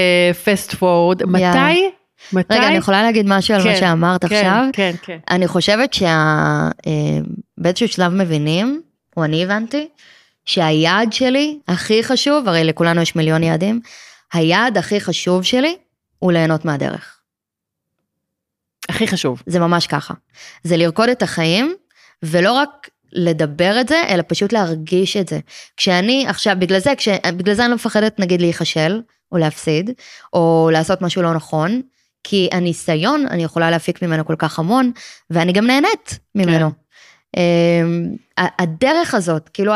פסט פורד, מתי? מתי? רגע, אני יכולה להגיד משהו על מה כן, שאמרת כן, עכשיו? כן, כן. אני חושבת שבאיזשהו שלב מבינים, או אני הבנתי, שהיעד שלי הכי חשוב, הרי לכולנו יש מיליון יעדים, היעד הכי חשוב שלי הוא ליהנות מהדרך. הכי חשוב. זה ממש ככה. זה לרקוד את החיים, ולא רק לדבר את זה, אלא פשוט להרגיש את זה. כשאני עכשיו, בגלל זה, כש, בגלל זה אני לא מפחדת נגיד להיכשל, או להפסיד, או לעשות משהו לא נכון, כי הניסיון, אני יכולה להפיק ממנו כל כך המון, ואני גם נהנית ממנו. אמ, ה- הדרך הזאת, כאילו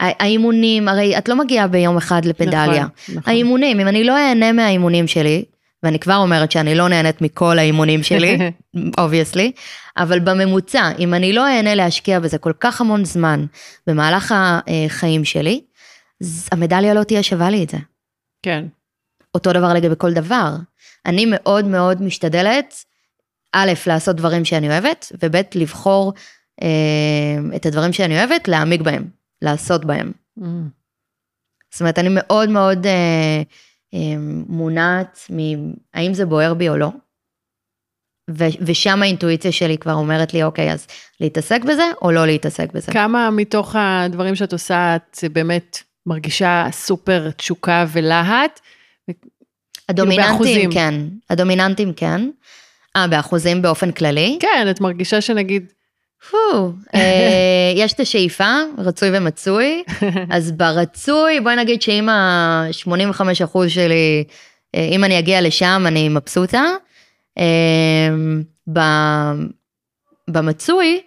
האימונים, הרי את לא מגיעה ביום אחד לפדליה. נכון, נכון. האימונים, אם אני לא אהנה מהאימונים שלי, ואני כבר אומרת שאני לא נהנית מכל האימונים שלי, obviously, אבל בממוצע, אם אני לא אהנה להשקיע בזה כל כך המון זמן במהלך החיים שלי, המדליה לא תהיה שווה לי את זה. כן, אותו דבר לגבי כל דבר. אני מאוד מאוד משתדלת, א', לעשות דברים שאני אוהבת, וב', לבחור אה, את הדברים שאני אוהבת, להעמיק בהם, לעשות בהם. Mm, זאת אומרת, אני מאוד מאוד אה, אה, מונעת מהאם זה בוער בי או לא. ו- ושם האינטואיציה שלי כבר אומרת לי, אוקיי, אז להתעסק בזה או לא להתעסק בזה. כמה מתוך הדברים שאת עושה את באמת מרגישה סופר תשוקה ולהט? הדומיננטים באחוזים. כן, הדומיננטים כן. אה, באחוזים באופן כללי? כן, את מרגישה שנגיד, יש את השאיפה, רצוי ומצוי, אז ברצוי, בואי נגיד שאם ה-85% שלי, אה, אם אני אגיע לשם, אני מבסוטה. אה, במצוי,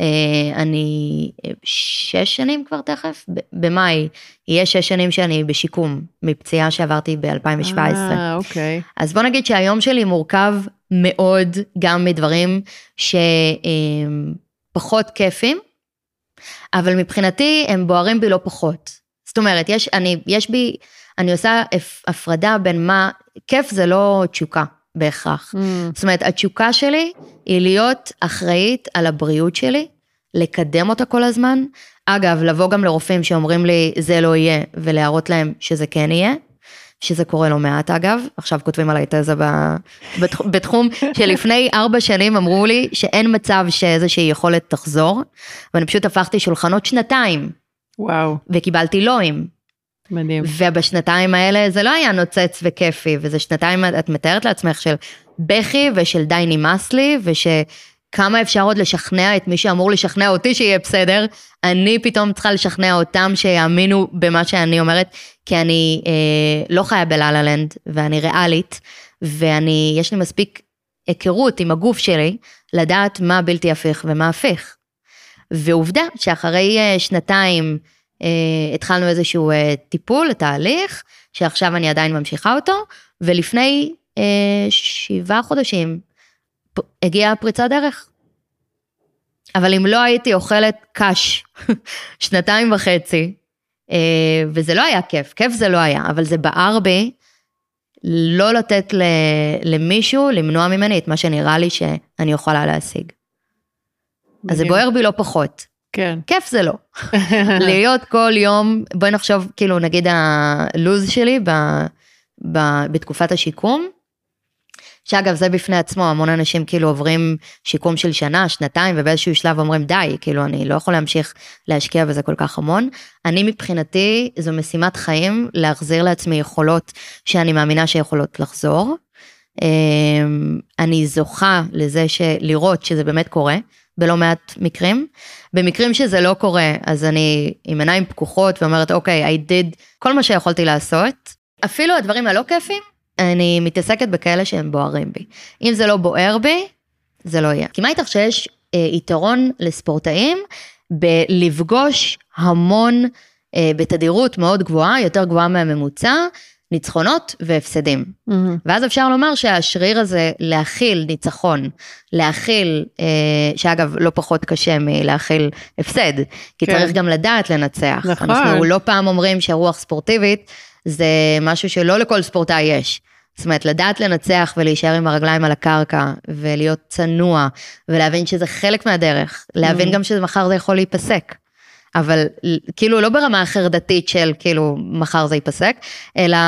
אה, אני אה, שש שנים כבר תכף, במאי, יהיה שש שנים שאני בשיקום, מפציעה שעברתי ב-2017. אה, אוקיי. אז בוא נגיד שהיום שלי מורכב מאוד גם מדברים שפחות כיפים, אבל מבחינתי הם בוערים בי לא פחות. זאת אומרת, יש, אני, יש בי, אני עושה הפ- הפרדה בין מה, כיף זה לא תשוקה בהכרח. Mm, זאת אומרת, התשוקה שלי היא להיות אחראית על הבריאות שלי, לקדם אותה כל הזמן. אגב, לבוא גם לרופאים שאומרים לי, זה לא יהיה, ולהראות להם שזה כן יהיה. שזה קורה לא מעט אגב, עכשיו כותבים עליי תזה ב- בתח- בתחום שלפני ארבע שנים אמרו לי שאין מצב שאיזושהי יכולת תחזור, ואני פשוט הפכתי שולחנות שנתיים, וואו, וקיבלתי לואים. מדהים. ובשנתיים האלה זה לא היה נוצץ וכיפי, וזה שנתיים, את מתארת לעצמך, של בכי ושל די נמאס לי, ושכמה אפשר עוד לשכנע את מי שאמור לשכנע אותי שיהיה בסדר, אני פתאום צריכה לשכנע אותם שיאמינו במה שאני אומרת, כי אני אה, לא חיה בלה לה לנד, ואני ריאלית, ואני, יש לי מספיק היכרות עם הגוף שלי, לדעת מה בלתי הפיך ומה הפיך. ועובדה שאחרי אה, שנתיים אה, התחלנו איזשהו אה, טיפול, תהליך, שעכשיו אני עדיין ממשיכה אותו, ולפני אה, שבעה חודשים הגיעה פריצת דרך. אבל אם לא הייתי אוכלת קש שנתיים וחצי, אה, וזה לא היה כיף, כיף זה לא היה, אבל זה בער בי לא לתת למישהו למנוע ממני את מה שנראה לי שאני יכולה להשיג. אז זה בוער בי לא פחות. כן. כיף זה לא. להיות כל יום, בואי נחשוב, כאילו, נגיד הלו"ז שלי ב, ב, בתקופת השיקום, שאגב, זה בפני עצמו, המון אנשים כאילו עוברים שיקום של שנה, שנתיים, ובאיזשהו שלב אומרים, די, כאילו, אני לא יכול להמשיך להשקיע בזה כל כך המון. אני מבחינתי, זו משימת חיים להחזיר לעצמי יכולות שאני מאמינה שיכולות לחזור. אמ, אני זוכה לזה לראות שזה באמת קורה. בלא מעט מקרים. במקרים שזה לא קורה, אז אני עם עיניים פקוחות ואומרת, אוקיי, I did כל מה שיכולתי לעשות. אפילו הדברים הלא כיפים, אני מתעסקת בכאלה שהם בוערים בי. אם זה לא בוער בי, זה לא יהיה. כי מה איתך שיש אה, יתרון לספורטאים בלפגוש המון, אה, בתדירות מאוד גבוהה, יותר גבוהה מהממוצע, ניצחונות והפסדים. Mm-hmm. ואז אפשר לומר שהשריר הזה להכיל ניצחון, להכיל, אה, שאגב לא פחות קשה מלהכיל הפסד, כי כן. צריך גם לדעת לנצח. נכון. אנחנו לא פעם אומרים שרוח ספורטיבית זה משהו שלא לכל ספורטאי יש. זאת אומרת, לדעת לנצח ולהישאר עם הרגליים על הקרקע, ולהיות צנוע, ולהבין שזה חלק מהדרך, להבין mm. גם שמחר זה יכול להיפסק. אבל כאילו לא ברמה החרדתית של כאילו מחר זה ייפסק, אלא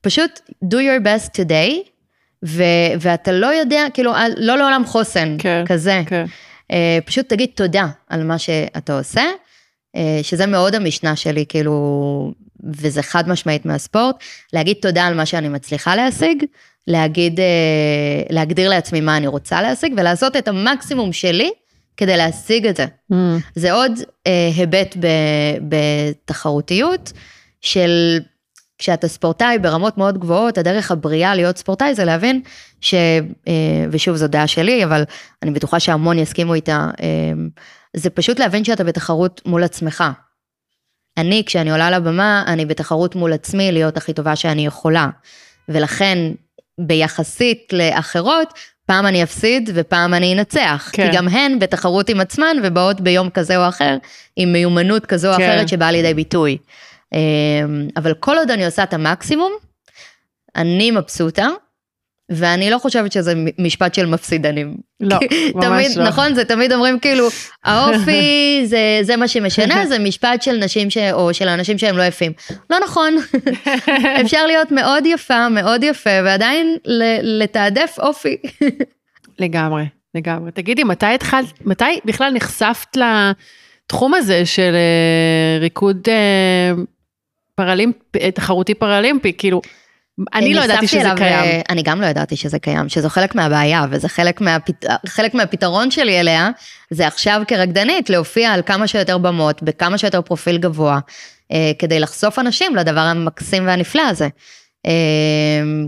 פשוט do your best today, ו- ואתה לא יודע, כאילו לא לעולם חוסן, כן, כזה. כן. Uh, פשוט תגיד תודה על מה שאתה עושה, שזה מאוד המשנה שלי, כאילו, וזה חד משמעית מהספורט, להגיד תודה על מה שאני מצליחה להשיג, להגיד, uh, להגדיר לעצמי מה אני רוצה להשיג, ולעשות את המקסימום שלי כדי להשיג את זה. Mm. זה עוד אה, היבט בתחרותיות של כשאתה ספורטאי ברמות מאוד גבוהות, הדרך הבריאה להיות ספורטאי זה להבין ש... אה, ושוב זו דעה שלי, אבל אני בטוחה שהמון יסכימו איתה, אה, זה פשוט להבין שאתה בתחרות מול עצמך. אני, כשאני עולה לבמה, אני בתחרות מול עצמי להיות הכי טובה שאני יכולה. ולכן, ביחסית לאחרות, פעם אני אפסיד ופעם אני אנצח. כן. כי גם הן בתחרות עם עצמן ובאות ביום כזה או אחר, עם מיומנות כזו או כן. אחרת שבאה לידי ביטוי. אמ, אבל כל עוד אני עושה את המקסימום, אני מבסוטה, ואני לא חושבת שזה משפט של מפסידנים. לא, ממש תמיד, לא. נכון, זה תמיד אומרים כאילו, האופי זה, זה מה שמשנה, זה משפט של נשים ש... או של אנשים שהם לא יפים. לא נכון, אפשר להיות מאוד יפה, מאוד יפה, ועדיין לתעדף אופי. לגמרי, לגמרי. תגידי, מתי התחלת, מתי בכלל נחשפת לתחום הזה של אה, ריקוד פרלימפי, תחרותי פרלימפי, כאילו, אני לא ידעתי שזה קיים. אה, אני גם לא ידעתי שזה קיים, שזו חלק מהבעיה, וזה חלק, מהפת... חלק מהפתרון שלי אליה, זה עכשיו כרקדנית להופיע על כמה שיותר במות, בכמה שיותר פרופיל גבוה, אה, כדי לחשוף אנשים לדבר המקסים והנפלא הזה. אה,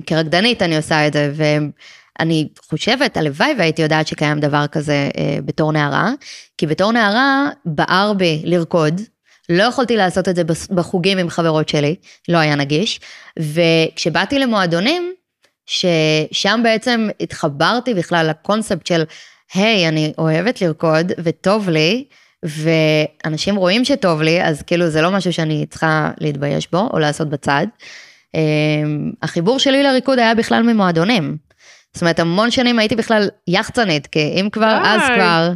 כרקדנית אני עושה את זה, ואני חושבת, הלוואי והייתי יודעת שקיים דבר כזה בתור נערה, כי בתור נערה בער בי לרקוד, לא יכולתי לעשות את זה בחוגים עם חברות שלי, לא היה נגיש. וכשבאתי למועדונים, ששם בעצם התחברתי בכלל לקונספט של, היי, hey, אני אוהבת לרקוד וטוב לי, ואנשים רואים שטוב לי, אז כאילו זה לא משהו שאני צריכה להתבייש בו או לעשות בצד. אמ, החיבור שלי לריקוד היה בכלל ממועדונים. זאת אומרת, המון שנים הייתי בכלל יחצנית, כי אם כבר, אז כבר.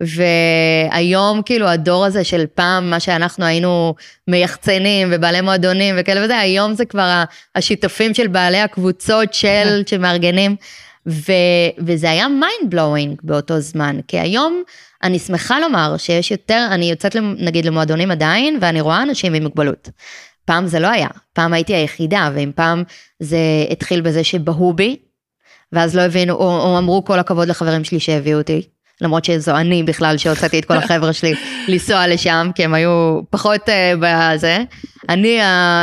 והיום כאילו הדור הזה של פעם, מה שאנחנו היינו מייחצנים ובעלי מועדונים וכאלה וזה, היום זה כבר השיתופים של בעלי הקבוצות של, שמארגנים, ו, וזה היה mind blowing באותו זמן, כי היום אני שמחה לומר שיש יותר, אני יוצאת נגיד למועדונים עדיין, ואני רואה אנשים עם מוגבלות. פעם זה לא היה, פעם הייתי היחידה, ואם פעם זה התחיל בזה שבהו בי, ואז לא הבינו, או, או אמרו כל הכבוד לחברים שלי שהביאו אותי, למרות שזו אני בכלל שהוצאתי את כל החבר'ה שלי לנסוע לשם, כי הם היו פחות uh, בזה. אני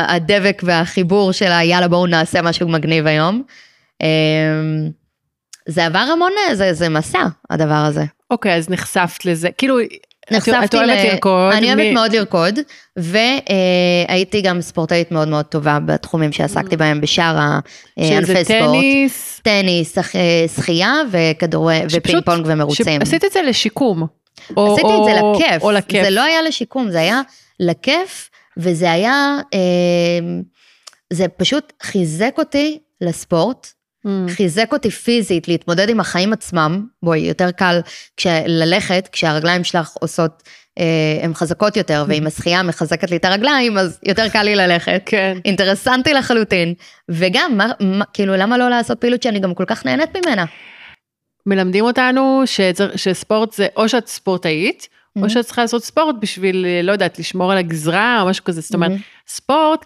הדבק והחיבור של היאללה בואו נעשה משהו מגניב היום. Um, זה עבר המון, זה, זה מסע, הדבר הזה. אוקיי, okay, אז נחשפת לזה, כאילו, נחשפתי את אוהבת ל... לרקוד. אני אוהבת מ... מאוד לרקוד, והייתי גם ספורטאית מאוד מאוד טובה בתחומים שעסקתי mm. בהם בשאר הענפי ספורט. שזה טניס? טניס, שחייה וכדור... ופינג פונג ומרוצים. עשית את זה לשיקום. או, עשיתי או, את זה לכיף. או לכיף. זה לא היה לשיקום, זה היה לכיף, וזה היה... אה, זה פשוט חיזק אותי לספורט, Mm. חיזק אותי פיזית להתמודד עם החיים עצמם. בואי, יותר קל ללכת, כשהרגליים שלך עושות, אה, הן חזקות יותר, ואם השחייה מחזקת לי את הרגליים, אז יותר קל לי ללכת. כן. אינטרסנטי לחלוטין. וגם, מה, מה, כאילו, למה לא לעשות פעילות שאני גם כל כך נהנית ממנה? מלמדים אותנו שצר- שספורט זה או שאת ספורטאית, או Mhm. שאת צריכה לעשות ספורט בשביל, אה, לא יודעת, לשמור על הגזרה או משהו כזה. זאת אומרת, Mhm. ספורט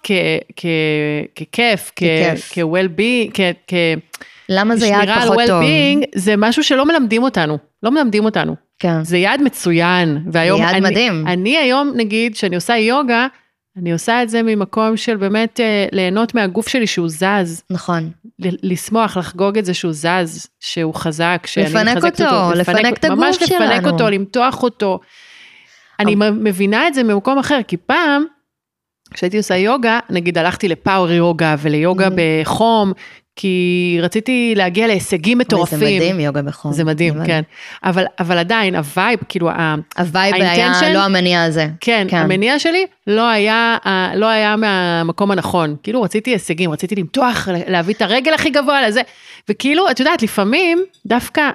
ככיף. כ-well-being, כ- למה זה יעד פחות טוב? well-being, זה משהו שלא מלמדים אותנו. לא מלמדים אותנו. כן. זה יעד מצוין. והיום, יעד אני, מדהים. אני היום, נגיד, שאני עושה יוגה, אני עושה את זה ממקום של באמת אה, ליהנות מהגוף שלי שהוא זז, נכון. לשמוח, לחגוג את זה שהוא זז, שהוא חזק, שאני לפנק מחזקת אותו, לפנק את הגוף ממש לפנק שלנו. אותו, למתוח אותו. אני מ- מבינה את זה ממקום אחר, כי פעם, כשהייתי עושה יוגה, נגיד הלכתי ל power יוגה וליוגה Mhm. בחום, כי רציתי להגיע להישגים מטורפים. וזה מדהים, יוגה בחום. זה מדהים, אבל- כן. אבל, אבל עדיין, ה vibe, כאילו, ה vibe היה לא המניע הזה. כן, כן. המניע שלי לא היה, לא היה מהמקום הנכון. כאילו רציתי הישגים, רציתי למתוח, להביא את הרגל הכי גבוה לזה. וכאילו, את יודעת, לפעמים דווקא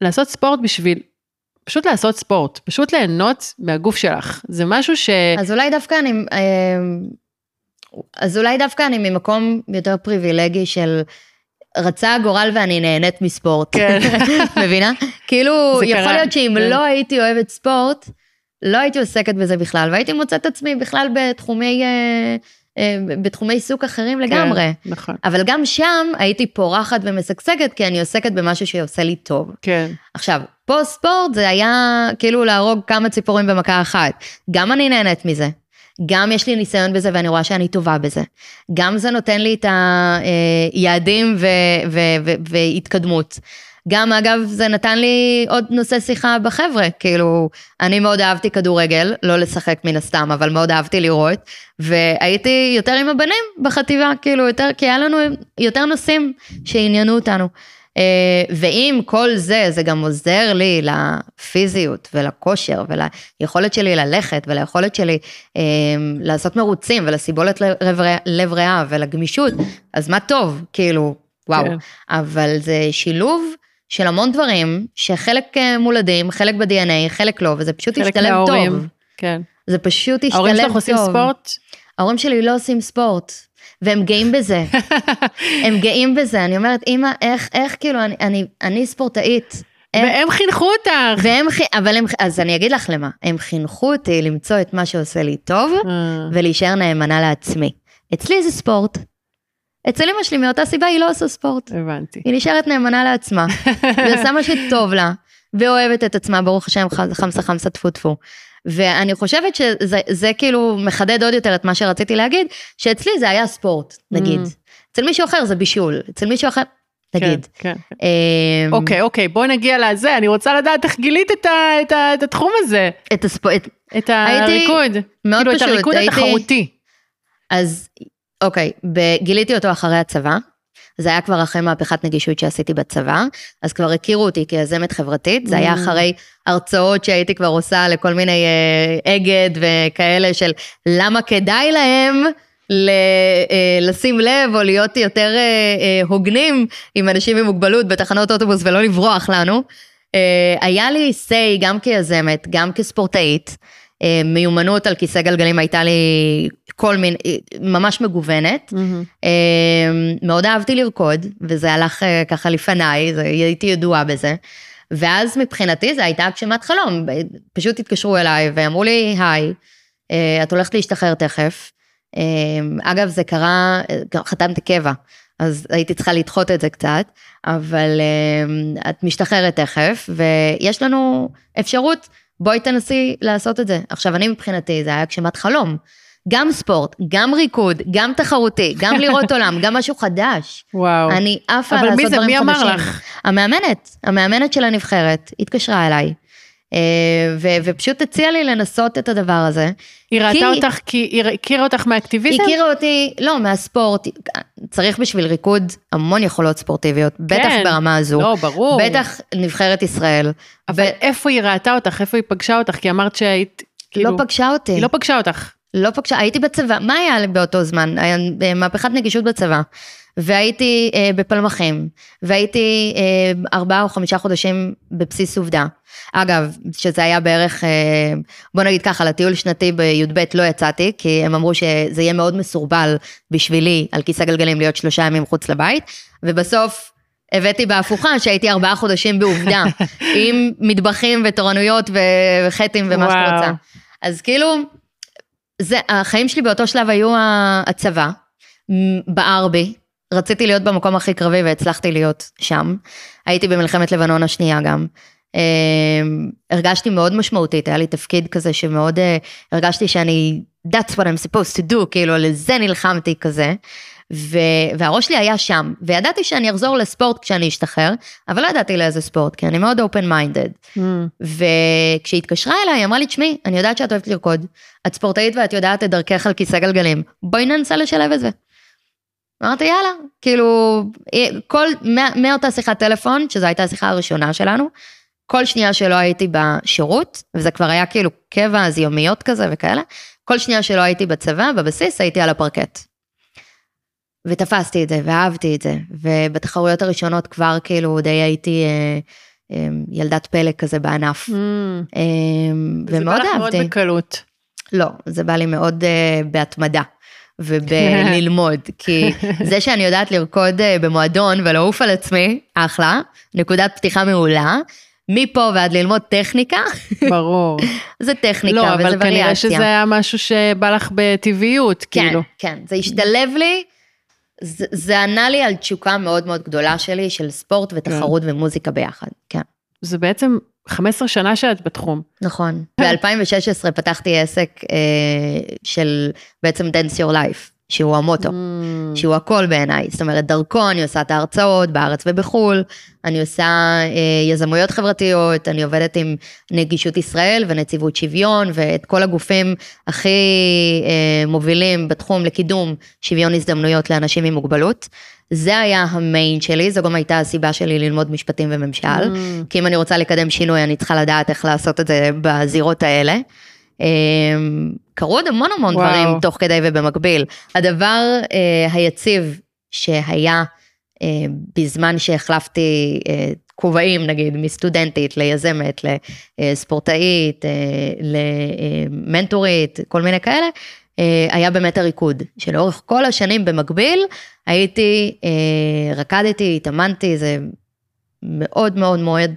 לעשות ספורט בשביל, פשוט לעשות ספורט, פשוט ליהנות מהגוף שלך. זה משהו ש... אז אולי דווקא אני, אה, אז אולי דווקא אני ממקום יותר פריבילגי של רצה הגורל ואני נהנית מספורט. כן. מבינה? כאילו, יכול קרה, להיות שאם כן. לא הייתי אוהבת ספורט, לא הייתי עוסקת בזה בכלל, והייתי מוצאת עצמי בכלל בתחומי, אה, אה, בתחומי עיסוק אחרים לגמרי. כן, נכון, אבל גם שם הייתי פורחת ומשגשגת, כי אני עוסקת במשהו שעושה לי טוב. כן. עכשיו, פה ספורט זה היה כאילו להרוג כמה ציפורים במכה אחת. גם אני נהנית מזה. גם יש לי ניסיון בזה ואני רואה שאני טובה בזה. גם זה נותן לי את היעדים ו- ו- ו- והתקדמות. גם אגב זה נתן לי עוד נושא שיחה בחבר'ה, כאילו אני מאוד אהבתי כדורגל, לא לשחק מן הסתם, אבל מאוד אהבתי לראות, והייתי יותר עם הבנים בחטיבה, כאילו יותר, כי היה לנו יותר נושאים שעניינו אותנו. אה, ועם כל זה, זה גם עוזר לי לפיזיות ולכושר וליכולת שלי ללכת וליכולת שלי אה, לעשות מרוצים ולסיבולת לב, ריאה- ולגמישות, אז מה טוב, כאילו, וואו. כן. אבל זה שילוב של המון דברים, שחלק אה, מולדים, חלק ב-DNA, חלק לא, וזה פשוט השתלב טוב. מההורים, כן. זה פשוט השתלב טוב. ההורים שלך עושים ספורט? ההורים שלי לא עושים ספורט, והם גאים בזה. הם גאים בזה, אני אומרת, אמא, איך, איך, כאילו, אני, אני, אני ספורטאית. איך- והם חינכו אותך. והם, אבל הם, אז אני אגיד לך למה, הם חינכו אותי למצוא את מה שעושה לי טוב, אה, ולהישאר נאמנה לעצמי. אצלי זה ספורט. אצל אמא שלי מאותה סיבה היא לא עושה ספורט. הבנתי. היא נשארת נאמנה לעצמה, והיא עושה מה שטוב לה, ואוהבת את עצמה, ברוך השם, חמסה חמסה טפו טפו. ואני חושבת שזה זה כאילו מחדד עוד יותר את מה שרציתי להגיד, שאצלי זה היה ספורט, נגיד. Mm. אצל מישהו אחר זה בישול, אצל מישהו אחר, נגיד. כן, כן. אמ, אוקיי, אוקיי, בואי נגיע לזה, אני רוצה לדעת איך גילית את, ה, את, ה, את התחום הזה, את הספורט, את הייתי- הריקוד. מאוד כאילו, פשוט, את הריקוד הייתי- התחרותי. אז אוקיי, ב- גיליתי אותו אחרי הצבא. זה היה כבר אחרי מהפכת נגישות שעשיתי בצבא, אז כבר הכירו אותי כיזמת חברתית, זה היה Mm. אחרי הרצאות שהייתי כבר עושה לכל מיני אה, אגד וכאלה של למה כדאי להם ל, אה, לשים לב או להיות יותר אה, אה, הוגנים עם אנשים עם מוגבלות בתחנות אוטובוס ולא לברוח לנו. אה, היה לי say גם כיזמת, גם כספורטאית, אה, מיומנות על כיסא גלגלים הייתה לי כל מיני, ממש מגוונת. אה, מאוד אהבתי לרקוד, וזה הלך אה, ככה לפניי, זה, הייתי ידועה בזה. ואז מבחינתי זה הייתה הגשמת חלום, פשוט התקשרו אליי ואמרו לי, היי, אה, את הולכת להשתחרר תכף. אה, אגב, זה קרה, אה, חתמתי קבע, אז הייתי צריכה לדחות את זה קצת, אבל אה, את משתחררת תכף, ויש לנו אפשרות, בואי תנסי לעשות את זה. עכשיו, אני מבחינתי, זה היה הגשמת חלום. גם ספורט, גם ריקוד, גם תחרותי, גם לראות עולם, גם משהו חדש. וואו. אני עפה אבל לעשות מי זה? דברים מי אמר חדשים. לך? המאמנת, המאמנת של הנבחרת, התקשרה אליי, אה, ו- ופשוט הציעה לי לנסות את הדבר הזה. היא ראתה כי- אותך כי היא הכירה אותך היא מהאקטיביזם? הכירה אותי, לא, מהספורט, צריך בשביל ריקוד המון יכולות ספורטיביות, בטח כן. ברמה הזו. לא, ברור. בטח נבחרת ישראל. אבל איפה היא ראתה אותך? איפה היא פגשה אותך? כי אמרת שהיית, כאילו... לא פגשה אותי. היא לא פגשה אותך. לא פגשה, הייתי בצבא, מה היה לי באותו זמן? היה אה, מהפכת נגישות בצבא. והייתי אה, בפלמחים, והייתי אה, ארבעה או חמישה חודשים בבסיס עובדה. אגב, שזה היה בערך, אה, בוא נגיד ככה, לטיול שנתי בי"ב לא יצאתי, כי הם אמרו שזה יהיה מאוד מסורבל בשבילי על כיסא גלגלים להיות שלושה ימים מחוץ לבית, ובסוף הבאתי בהפוכה שהייתי ארבעה חודשים בעובדה, עם מטבחים ותורנויות וחטים ומה שאת רוצה. אז כאילו, זה, החיים שלי באותו שלב היו הצבא, בער בי, רציתי להיות במקום הכי קרבי והצלחתי להיות שם. הייתי במלחמת לבנון השנייה גם. Uh, הרגשתי מאוד משמעותית, היה לי תפקיד כזה שמאוד uh, הרגשתי שאני, that's what I'm supposed to do, כאילו לזה נלחמתי כזה. ו, והראש שלי היה שם, וידעתי שאני אחזור לספורט כשאני אשתחרר, אבל לא ידעתי לאיזה ספורט, כי אני מאוד open minded. Mm. וכשהיא התקשרה אליי, היא אמרה לי, תשמעי, אני יודעת שאת אוהבת לרקוד, את ספורטאית ואת יודעת את דרכך על כיסא גלגלים, בואי ננסה לשלב את זה. אמרתי יאללה, כאילו, כל, מאותה שיחת טלפון, שזו הייתה השיחה הראשונה שלנו, כל שנייה שלא הייתי בשירות, וזה כבר היה כאילו קבע, אז יומיות כזה וכאלה, כל שנייה שלא הייתי בצבא, בבסיס, הייתי על הפרקט. ותפסתי את זה, ואהבתי את זה, ובתחרויות הראשונות כבר כאילו די הייתי אה, אה, ילדת פלא כזה בענף. Mm. אה, ומאוד אהבתי. זה בא לך מאוד בקלות. לא, זה בא לי מאוד אה, בהתמדה. ובללמוד, כי זה שאני יודעת לרקוד אה, במועדון ולעוף על עצמי, אחלה, נקודת פתיחה מעולה. מפה ועד ללמוד טכניקה. ברור. זה טכניקה לא, וזה וריאציה. לא, אבל כנראה שזה היה משהו שבא לך בטבעיות, כן, כאילו. כן, זה השתלב לי, זה, זה ענה לי על תשוקה מאוד מאוד גדולה שלי, של ספורט ותחרות כן. ומוזיקה ביחד, כן. זה בעצם 15 שנה שאת בתחום. נכון. ב-2016 פתחתי עסק אה, של בעצם Dance Your Life, שהוא המוטו, mm. שהוא הכל בעיניי. זאת אומרת, דרכו אני עושה את ההרצאות בארץ ובחו"ל, אני עושה אה, יזמויות חברתיות, אני עובדת עם נגישות ישראל ונציבות שוויון, ואת כל הגופים הכי אה, מובילים בתחום לקידום שוויון הזדמנויות לאנשים עם מוגבלות. זה היה המיין שלי, זו גם הייתה הסיבה שלי ללמוד משפטים וממשל, mm. כי אם אני רוצה לקדם שינוי, אני צריכה לדעת איך לעשות את זה בזירות האלה. אמ, קרו עוד המון המון וואו. דברים תוך כדי ובמקביל. הדבר אה, היציב שהיה אה, בזמן שהחלפתי אה, כובעים, נגיד, מסטודנטית ליזמת, לספורטאית, למנטורית, כל מיני כאלה, היה באמת הריקוד, שלאורך כל השנים במקביל הייתי, רקדתי, התאמנתי, זה מאוד מאוד מאוד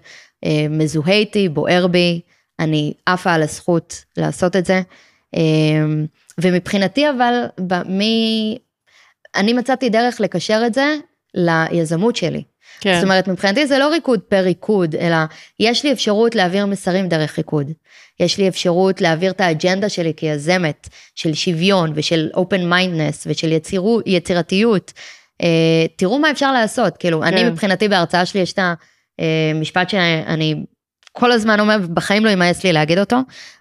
מזוהה איתי, בוער בי, אני עפה על הזכות לעשות את זה. ומבחינתי אבל, מ... אני מצאתי דרך לקשר את זה ליזמות שלי. כן. זאת אומרת, מבחינתי זה לא ריקוד פר ריקוד, אלא יש לי אפשרות להעביר מסרים דרך ריקוד. יש לי אפשרות להעביר את האג'נדה שלי כיזמת, של שוויון ושל open mindness ושל יצירו, יצירתיות. אה, תראו מה אפשר לעשות, כאילו, כן. אני מבחינתי בהרצאה שלי יש את המשפט אה, שאני כל הזמן אומר, בחיים לא יימאס לי להגיד אותו,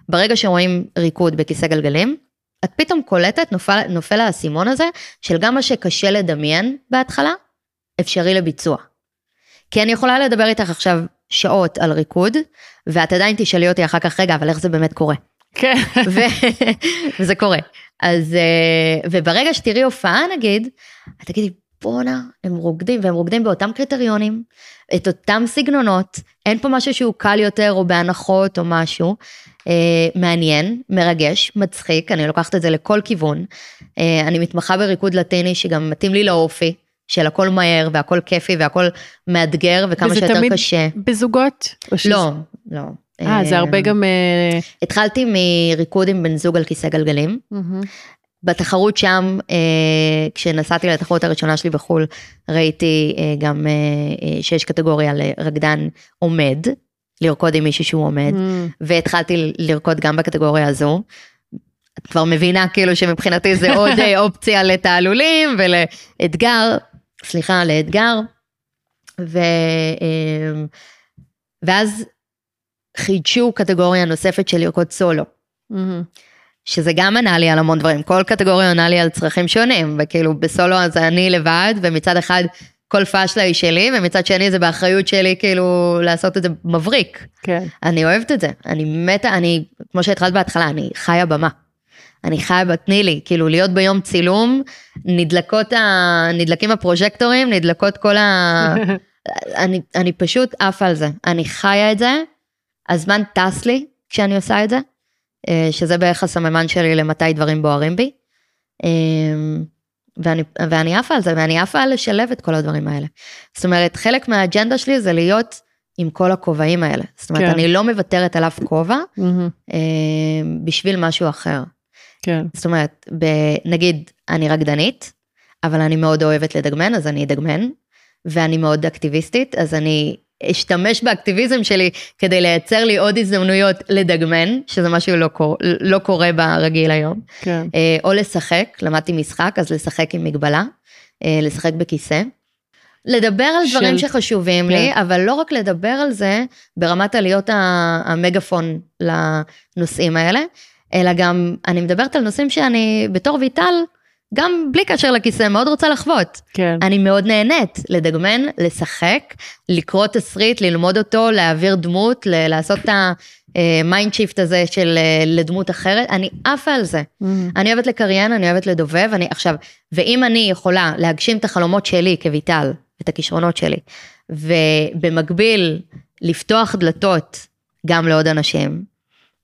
ברגע שרואים ריקוד בכיסא גלגלים, את פתאום קולטת, נופל, נופל האסימון הזה, של גם מה שקשה לדמיין בהתחלה, אפשרי לביצוע. כי אני יכולה לדבר איתך עכשיו שעות על ריקוד, ואת עדיין תשאלי אותי אחר כך, רגע, אבל איך זה באמת קורה? כן. וזה קורה. אז, אה, וברגע שתראי הופעה נגיד, את תגידי, בואנה, הם רוקדים, והם רוקדים באותם קריטריונים, את אותם סגנונות, אין פה משהו שהוא קל יותר או בהנחות או משהו. אה, מעניין, מרגש, מצחיק, אני לוקחת את זה לכל כיוון. אה, אני מתמחה בריקוד לטיני שגם מתאים לי לאופי. של הכל מהר והכל כיפי והכל מאתגר וכמה שיותר קשה. וזה תמיד בזוגות? שזה... לא, לא. אה, זה הרבה גם... אה, התחלתי מריקוד עם בן זוג על כיסא גלגלים. בתחרות שם, אה, כשנסעתי לתחרות הראשונה שלי בחו"ל, ראיתי אה, גם שיש קטגוריה לרקדן עומד, לרקוד עם מישהו שהוא עומד, והתחלתי לרקוד גם בקטגוריה הזו. את כבר מבינה כאילו שמבחינתי זה עוד אופציה לתעלולים ולאתגר, סליחה, לאתגר. ו, אמ, ואז חידשו קטגוריה נוספת של לרקוד סולו. Mm-hmm. שזה גם ענה לי על המון דברים, כל קטגוריה עונה לי על צרכים שונים, וכאילו בסולו אז אני לבד, ומצד אחד כל פאשלה היא שלי, ומצד שני זה באחריות שלי כאילו לעשות את זה מבריק. כן. אני אוהבת את זה, אני מתה, אני, כמו שהתחלת בהתחלה, אני חיה במה. אני חיה בתני לי, כאילו להיות ביום צילום, נדלקות ה... נדלקים הפרוז'קטורים, נדלקות כל ה... אני, אני פשוט עפה על זה, אני חיה את זה, הזמן טס לי כשאני עושה את זה, שזה בערך הסממן שלי למתי דברים בוערים בי. אה, ואני, ואני עפה על זה, ואני עפה על לשלב את כל הדברים האלה. זאת אומרת, חלק מהאג'נדה שלי זה להיות עם כל הכובעים האלה. זאת אומרת, כן. אני לא מוותרת על אף כובע. אה, בשביל משהו אחר. כן, זאת אומרת, ב, נגיד, אני רקדנית, אבל אני מאוד אוהבת לדגמן, אז אני אדגמן, ואני מאוד אקטיביסטית, אז אני אשתמש באקטיביזם שלי כדי לייצר לי עוד הזדמנויות לדגמן, שזה משהו לא, קור, לא קורה ברגיל היום. כן, אה, או לשחק, למדתי משחק, אז לשחק עם מגבלה, אה, לשחק בכיסא. לדבר על דברים של- שחשובים כן. לי, אבל לא רק לדבר על זה ברמת להיות המגפון לנושאים האלה, אלא גם אני מדברת על נושאים שאני בתור ויטל, גם בלי קשר לכיסא, מאוד רוצה לחוות. כן, אני מאוד נהנית לדגמן, לשחק, לקרוא תסריט, ללמוד אותו, להעביר דמות, ל- לעשות את ה mind shift הזה של אה, לדמות אחרת, אני עפה על זה. מהמם. אני אוהבת לקריין, אני אוהבת לדובב, אני עכשיו, ואם אני יכולה להגשים את החלומות שלי כויטל, את הכישרונות שלי, ובמקביל לפתוח דלתות גם לעוד אנשים,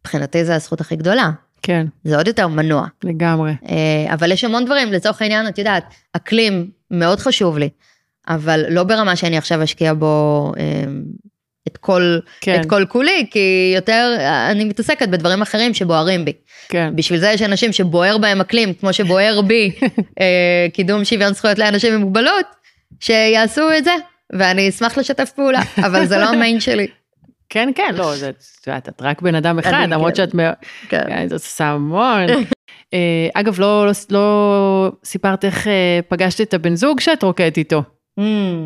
מבחינתי זו הזכות הכי גדולה, כן, זה עוד יותר מנוע. לגמרי. אה, אבל יש המון דברים, לצורך העניין, את יודעת, אקלים מאוד חשוב לי, אבל לא ברמה שאני עכשיו אשקיע בו אה, את כל, כן, את כל כולי, כי יותר אני מתעסקת בדברים אחרים שבוערים בי. כן, בשביל זה יש אנשים שבוער בהם אקלים, כמו שבוער בי אה, קידום שוויון זכויות לאנשים עם מוגבלות, שיעשו את זה, ואני אשמח לשתף פעולה, אבל זה לא המיין שלי. כן, כן, לא, זה- את יודעת, את רק בן אדם אחד, למרות כן. שאת מאוד... כן. כן, זאת עושה המון. אה, אגב, לא, לא, לא סיפרת איך אה, פגשת את הבן זוג שאת רוקדת איתו, Mm,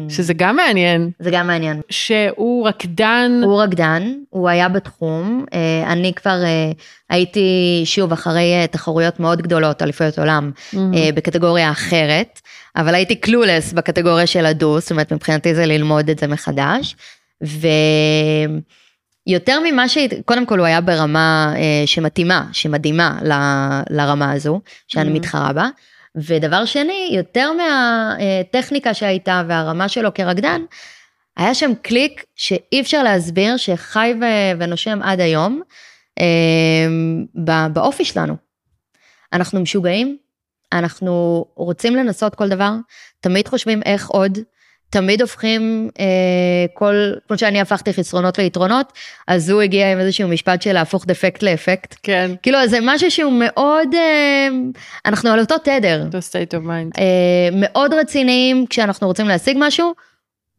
שזה גם מעניין, זה גם מעניין. שהוא רקדן, הוא רקדן, הוא היה בתחום, אה, אני כבר אה, הייתי שוב אחרי אה, תחרויות מאוד גדולות, אליפויות עולם. אה, בקטגוריה אחרת, אבל הייתי קלולס בקטגוריה של הדו, זאת אומרת מבחינתי זה ללמוד את זה מחדש. ויותר ממה ש... קודם כל הוא היה ברמה אה, שמתאימה, שמדהימה ל... לרמה הזו, שאני Mhm. מתחרה בה. ודבר שני, יותר מהטכניקה שהייתה והרמה שלו כרקדן, היה שם קליק שאי אפשר להסביר, שחי ו- ונושם עד היום, אה, באופי שלנו. אנחנו משוגעים, אנחנו רוצים לנסות כל דבר, תמיד חושבים איך עוד, תמיד הופכים אה, כל, כמו שאני הפכתי חסרונות ליתרונות, אז הוא הגיע עם איזשהו משפט של להפוך דפקט לאפקט. כן, כאילו זה משהו שהוא מאוד, אה, אנחנו על אותו תדר. אותו state of mind. אה, מאוד רציניים כשאנחנו רוצים להשיג משהו,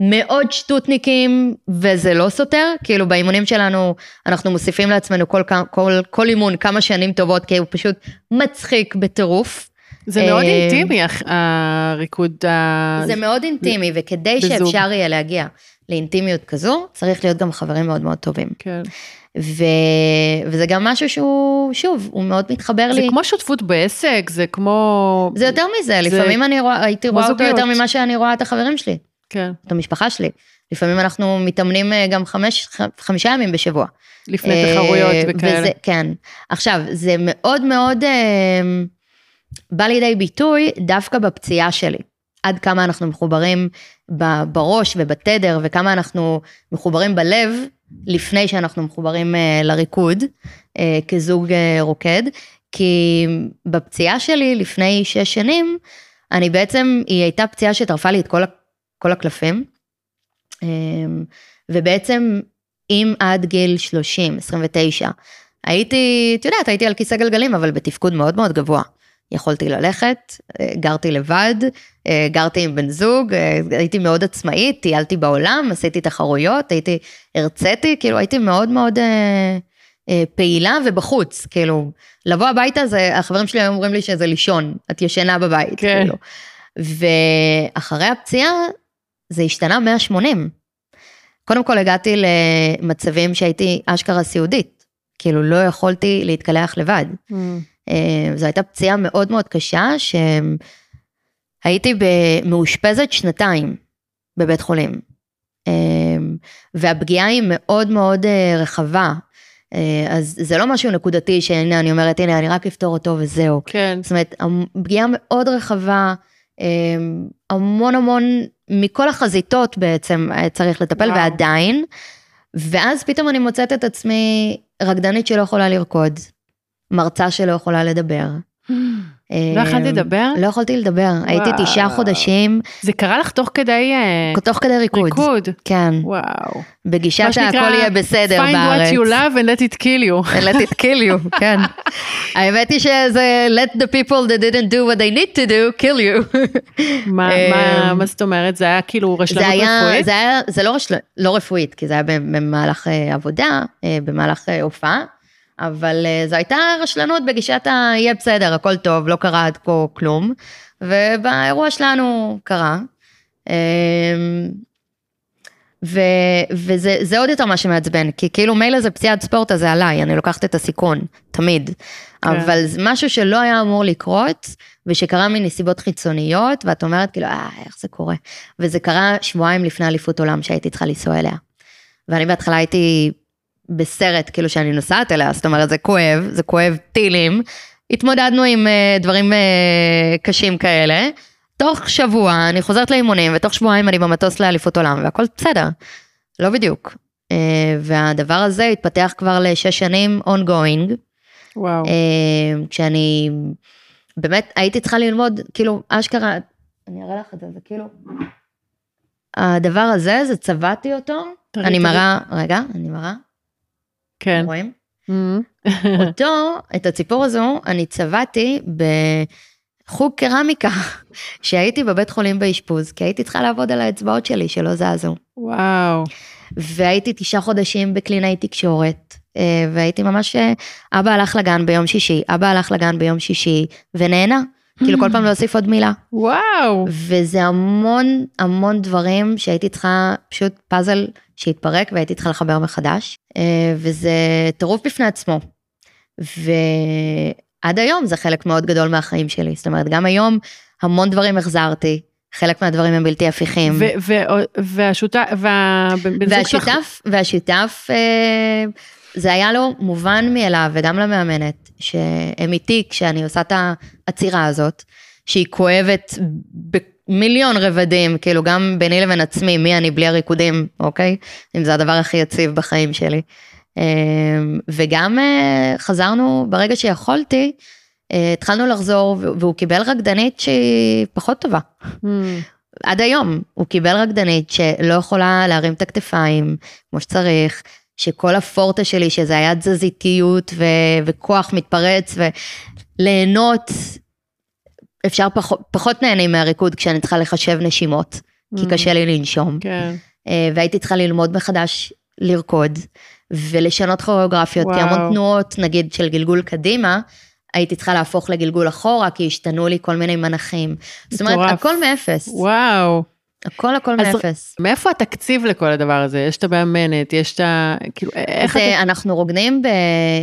מאוד שטותניקים, וזה לא סותר, כאילו באימונים שלנו אנחנו מוסיפים לעצמנו כל, כל, כל אימון כמה שנים טובות, כי הוא פשוט מצחיק בטירוף. זה מאוד אה, אינטימי, הריקוד ה... זה מאוד אינטימי, וכדי בזוג. שאפשר יהיה להגיע לאינטימיות כזו, צריך להיות גם חברים מאוד מאוד טובים. כן. ו... וזה גם משהו שהוא, שוב, הוא מאוד מתחבר זה לי. כמו שותפות בעסק, זה כמו... זה יותר מזה, זה לפעמים אני רואה, הייתי רואה אותו זוגיות. יותר ממה שאני רואה את החברים שלי. כן, את המשפחה שלי. לפעמים אנחנו מתאמנים אה, גם חמש, חמישה ימים בשבוע. לפני אה, תחרויות וכאלה. וזה, כן. עכשיו, זה מאוד מאוד אה, בא לידי ביטוי דווקא בפציעה שלי. עד כמה אנחנו מחוברים בראש ובתדר, וכמה אנחנו מחוברים בלב, לפני שאנחנו מחוברים אה, לריקוד, אה, כזוג אה, רוקד. כי בפציעה שלי לפני שש שנים, אני בעצם, היא הייתה פציעה שטרפה לי את כל, כל הקלפים. אמ, ובעצם אם עד גיל 30, 29, הייתי, את יודעת, הייתי על כיסא גלגלים, אבל בתפקוד מאוד מאוד גבוה. יכולתי ללכת, אה, גרתי לבד, אה, גרתי עם בן זוג, אה, הייתי מאוד עצמאית, טיילתי בעולם, עשיתי תחרויות, הייתי, הרציתי, כאילו הייתי מאוד מאוד אה, אה, פעילה ובחוץ, כאילו, לבוא הביתה זה, החברים שלי היו אומרים לי שזה לישון, את ישנה בבית, כן. כאילו. ואחרי הפציעה זה השתנה 180. קודם כל הגעתי למצבים שהייתי אשכרה סיעודית, כאילו לא יכולתי להתקלח לבד. Mm, זו הייתה פציעה מאוד מאוד קשה, שהייתי מאושפזת שנתיים בבית חולים. אה, והפגיעה היא מאוד מאוד אה, רחבה. אה, אז זה לא משהו נקודתי שהנה אני אומרת, הנה אני רק אפתור אותו וזהו. כן. זאת אומרת, פגיעה מאוד רחבה, אה, המון המון, מכל החזיתות בעצם אה, צריך לטפל, וואו. ועדיין, ואז פתאום אני מוצאת את עצמי רקדנית שלא יכולה לרקוד, מרצה שלא יכולה לדבר. לא יכולת לדבר? לא יכולתי לדבר, הייתי. תשעה חודשים, זה קרה לך תוך כדי אה, תוך כדי ריקוד. ריקוד. כן, וואו. בגישת מה שנקרא, הכל יהיה בסדר Find בארץ. what you love and let it kill you. And let it kill you, כן. האמת היא שזה let the people that didn't do what they need to do, kill you. מה- אה, מה זאת אומרת? זה היה כאילו רשלנות רפואית? זה לא, רשל, לא רפואית, כי זה היה במהלך אה, עבודה, אה, במהלך אה, הופעה, אבל אה, זו הייתה רשלנות בגישת ה... יהיה בסדר, הכל טוב, לא קרה עד כה כלום, ובאירוע שלנו קרה. אה, ו, וזה זה עוד יותר מה שמעצבן, כי כאילו מילא זה פציעת ספורט, אז זה עליי, אני לוקחת את הסיכון, תמיד. כן. אבל זה משהו שלא היה אמור לקרות, ושקרה מנסיבות חיצוניות, ואת אומרת כאילו, אה, איך זה קורה? וזה קרה שבועיים לפני אליפות עולם שהייתי צריכה לנסוע אליה. ואני בהתחלה הייתי בסרט, כאילו שאני נוסעת אליה, זאת אומרת, זה כואב, זה כואב טילים. התמודדנו עם uh, דברים uh, קשים כאלה. תוך שבוע אני חוזרת לאימונים, ותוך שבועיים אני במטוס לאליפות עולם, והכל בסדר. לא בדיוק. Uh, והדבר הזה התפתח כבר לשש שנים ongoing. וואו. אה, כשאני באמת הייתי צריכה ללמוד, כאילו, אשכרה, אני אראה לך את זה, זה כאילו, הדבר הזה, זה צבעתי אותו, תראי, אני תראי. מראה, רגע, אני מראה, כן. רואים? Mhm. אותו, את הציפור הזו, אני צבעתי בחוג קרמיקה, שהייתי בבית חולים באשפוז, כי הייתי צריכה לעבוד על האצבעות שלי שלא זזו. וואו. והייתי תשעה חודשים בקלינאי תקשורת, אה, והייתי ממש, אה, אבא הלך לגן ביום שישי, אבא הלך לגן ביום שישי, ונהנה. כאילו כל פעם להוסיף עוד מילה. וואו. וזה המון המון דברים שהייתי צריכה, פשוט פאזל שהתפרק והייתי צריכה לחבר מחדש, אה, וזה טירוף בפני עצמו. ועד היום זה חלק מאוד גדול מהחיים שלי, זאת אומרת, גם היום המון דברים החזרתי, חלק מהדברים הם בלתי הפיכים. והשותף, והשותף, והשותף, זה היה לו מובן מאליו, וגם למאמנת, שהם איתי כשאני עושה את העצירה הזאת, שהיא כואבת במיליון רבדים, כאילו גם ביני לבין עצמי, מי אני בלי הריקודים, אוקיי? אם זה הדבר הכי יציב בחיים שלי. אה, וגם אה, חזרנו, ברגע שיכולתי, אה, התחלנו לחזור, והוא קיבל רקדנית שהיא פחות טובה. Hmm. עד היום הוא קיבל רקדנית שלא יכולה להרים את הכתפיים כמו שצריך, שכל הפורטה שלי שזה היה תזזיתיות ו- וכוח מתפרץ וליהנות, אפשר פחות, פחות נהנים מהריקוד כשאני צריכה לחשב נשימות, כי Mm. קשה לי לנשום, כן. אה, והייתי צריכה ללמוד מחדש לרקוד ולשנות כוריאוגרפיות, כי וואו. המון תנועות נגיד של גלגול קדימה, הייתי צריכה להפוך לגלגול אחורה, כי השתנו לי כל מיני מנחים. זאת אומרת, מטורף. הכל מאפס. וואו. הכל הכל מאפס. מאיפה התקציב לכל הדבר הזה? יש את המאמנת, יש את ה... כאילו, איך זה, אתה... אנחנו רוקדים, ב...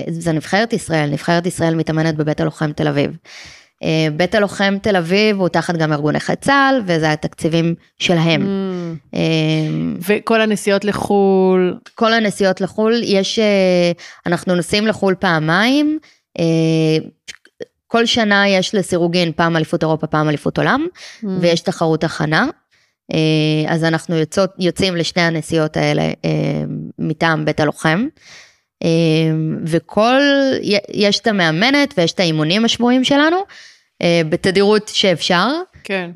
זה נבחרת ישראל, נבחרת ישראל מתאמנת בבית הלוחם תל אביב. אה, בית הלוחם תל אביב הוא תחת גם ארגון נכי צה"ל, וזה התקציבים שלהם. Hmm. אה, וכל הנסיעות לחו"ל, כל הנסיעות לחו"ל, יש, אה, אנחנו נוסעים לחו"ל פעמיים, אה, כל שנה יש לסירוגין פעם אליפות אירופה, פעם אליפות עולם, Hmm. ויש תחרות הכנה. אה, אז אנחנו יוצאות, יוצאים לשני הנסיעות האלה אה, מטעם בית הלוחם. אה, וכל, יש את המאמנת ויש את האימונים השבועיים שלנו, בתדירות שאפשר, כן.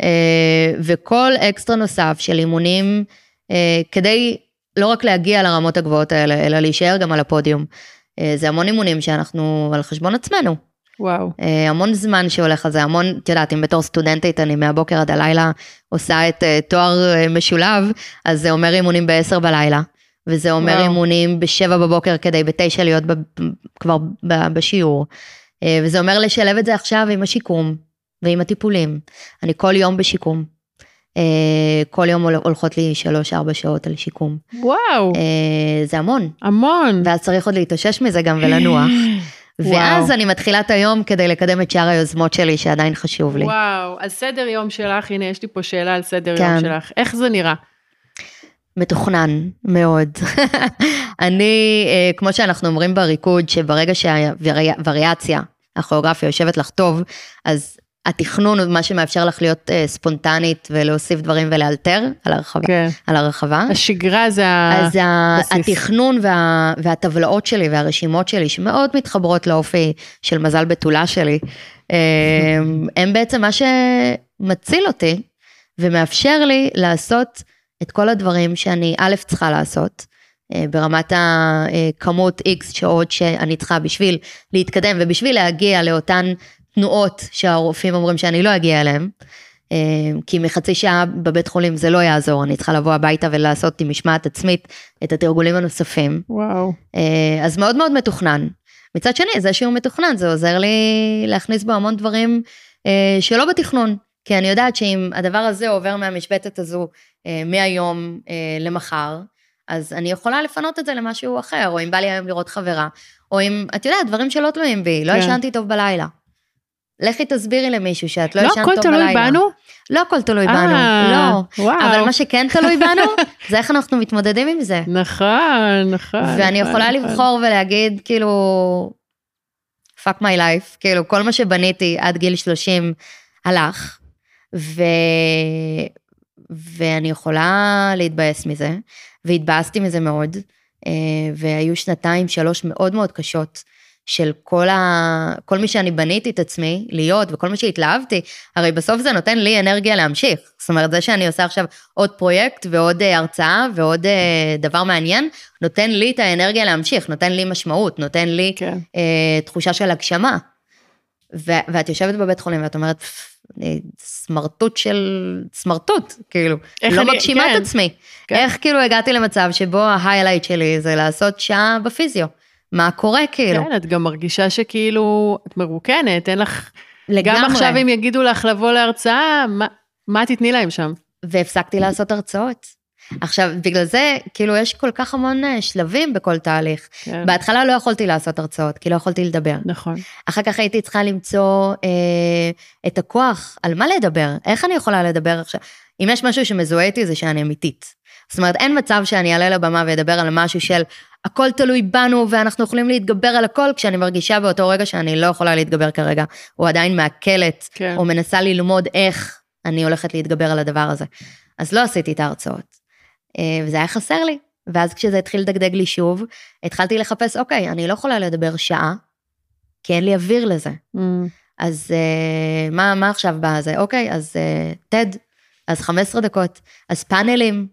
וכל אקסטרה נוסף של אימונים, כדי לא רק להגיע לרמות הגבוהות האלה, אלא להישאר גם על הפודיום. זה המון אימונים שאנחנו על חשבון עצמנו. וואו. אה, המון זמן שהולך על זה, המון, את יודעת, אם בתור סטודנטית אני מהבוקר עד הלילה עושה את אה, תואר אה, משולב, אז זה אומר אימונים ב-10 בלילה, וזה אומר וואו. אימונים ב-7 בבוקר כדי ב-9 להיות ב- כבר ב- בשיעור. אה, וזה אומר לשלב את זה עכשיו עם השיקום ועם הטיפולים. אני כל יום בשיקום. אה, כל יום הול- הולכות לי 3-4 שעות על שיקום. וואו. אה, זה המון, המון. ואז צריך עוד להתאושש מזה גם ולנוח. ואז. אני מתחילה את היום כדי לקדם את שאר היוזמות שלי שעדיין חשוב לי. וואו, אז סדר יום שלך, הנה יש לי פה שאלה על סדר כן. יום שלך. איך זה נראה? מתוכנן מאוד. אני, אה, כמו שאנחנו אומרים בריקוד, שברגע שהווריאציה, הכוריאוגרפיה יושבת לך טוב, אז התכנון הוא מה שמאפשר לך להיות uh, ספונטנית ולהוסיף דברים ולאלתר על הרחבה. כן. על הרחבה. השגרה זה אז ה- הבסיס. התכנון וה, והטבלאות שלי והרשימות שלי, שמאוד מתחברות לאופי של מזל בתולה שלי, הם, הם בעצם מה שמציל אותי ומאפשר לי לעשות את כל הדברים שאני א' צריכה לעשות, אה, ברמת הכמות X שעות שאני צריכה בשביל להתקדם ובשביל להגיע לאותן תנועות שהרופאים אומרים שאני לא אגיע אליהן. אה, כי מחצי שעה בבית חולים זה לא יעזור, אני צריכה לבוא הביתה ולעשות עם משמעת עצמית את התרגולים הנוספים. וואו. אה, אז מאוד מאוד מתוכנן. מצד שני, זה שהוא מתוכנן, זה עוזר לי להכניס בו המון דברים אה, שלא בתכנון. כי אני יודעת שאם הדבר הזה עובר מהמשבצת הזו מהיום למחר, אז אני יכולה לפנות את זה למשהו אחר, או אם בא לי היום לראות חברה, או אם, את יודעת, דברים שלא תלויים בי, לא כן. ישנתי טוב בלילה. לכי תסבירי למישהו שאת לא לא ישנת הכל טוב תלוי בלילה. בנו? לא הכל תלוי בנו, אה, לא. וואו. אבל מה שכן תלוי בנו, זה איך אנחנו מתמודדים עם זה. נכון, נכון. ואני נכון, יכולה נכון. לבחור ולהגיד, כאילו, fuck my life, כאילו, כל מה שבניתי עד גיל 30 הלך, ו... ואני יכולה להתבאס מזה, והתבאסתי מזה מאוד, אה, והיו שנתיים, שלוש מאוד מאוד קשות. של כל, ה... כל מי שאני בניתי את עצמי להיות וכל מה שהתלהבתי, הרי בסוף זה נותן לי אנרגיה להמשיך. זאת אומרת, זה שאני עושה עכשיו עוד פרויקט ועוד אה, הרצאה ועוד אה, דבר מעניין, נותן לי את האנרגיה להמשיך, נותן לי משמעות, נותן לי כן. אה, תחושה של הגשמה. ו- ואת יושבת בבית חולים ואת אומרת, "פפ, אני סמרטוט של סמרטוט, כאילו, לא אני- מגשימה כן. את עצמי. כן. איך כאילו הגעתי למצב שבו ההיילייט שלי זה לעשות שעה בפיזיו. מה קורה כאילו? כן, את גם מרגישה שכאילו, את מרוקנת, אין לך... לגמרי. גם עכשיו אם יגידו לך לבוא להרצאה, מה- מה תתני להם שם? והפסקתי לעשות הרצאות. עכשיו, בגלל זה, כאילו, יש כל כך המון אה, שלבים בכל תהליך. כן. בהתחלה לא יכולתי לעשות הרצאות, כי לא יכולתי לדבר. נכון. אחר כך הייתי צריכה למצוא אה, את הכוח על מה לדבר, איך אני יכולה לדבר עכשיו. אם יש משהו שמזוהה איתי זה שאני אמיתית. זאת אומרת, אין מצב שאני אעלה לבמה ואדבר על משהו של הכל תלוי בנו ואנחנו יכולים להתגבר על הכל, כשאני מרגישה באותו רגע שאני לא יכולה להתגבר כרגע, או עדיין מעכלת, כן. או מנסה ללמוד איך אני הולכת להתגבר על הדבר הזה. אז לא עשיתי את ההרצאות. אה, וזה היה חסר לי. ואז כשזה התחיל לדגדג לי שוב, התחלתי לחפש, אוקיי, אני לא יכולה לדבר שעה, כי אין לי אוויר לזה. Mm, אז uh, מה, מה עכשיו בא זה? אוקיי, אז TED, אז 15 דקות, אז פאנלים,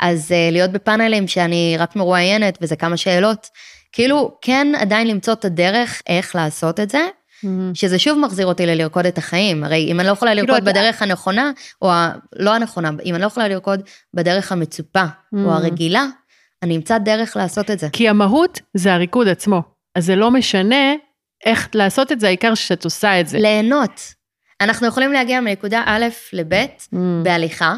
אז uh, להיות בפאנלים שאני רק מרואיינת וזה כמה שאלות. כאילו, כן עדיין למצוא את הדרך איך לעשות את זה, mm. שזה שוב מחזיר אותי ללרקוד את החיים. הרי אם אני לא יכולה כאילו, לרקוד את- בדרך הנכונה, או ה... לא הנכונה, אם אני לא יכולה לרקוד בדרך המצופה, Mm. או הרגילה, אני אמצא דרך לעשות את זה. כי המהות זה הריקוד עצמו. אז זה לא משנה איך לעשות את זה, העיקר שאת עושה את זה. ליהנות. אנחנו יכולים להגיע מנקודה א' לב' Mm. בהליכה,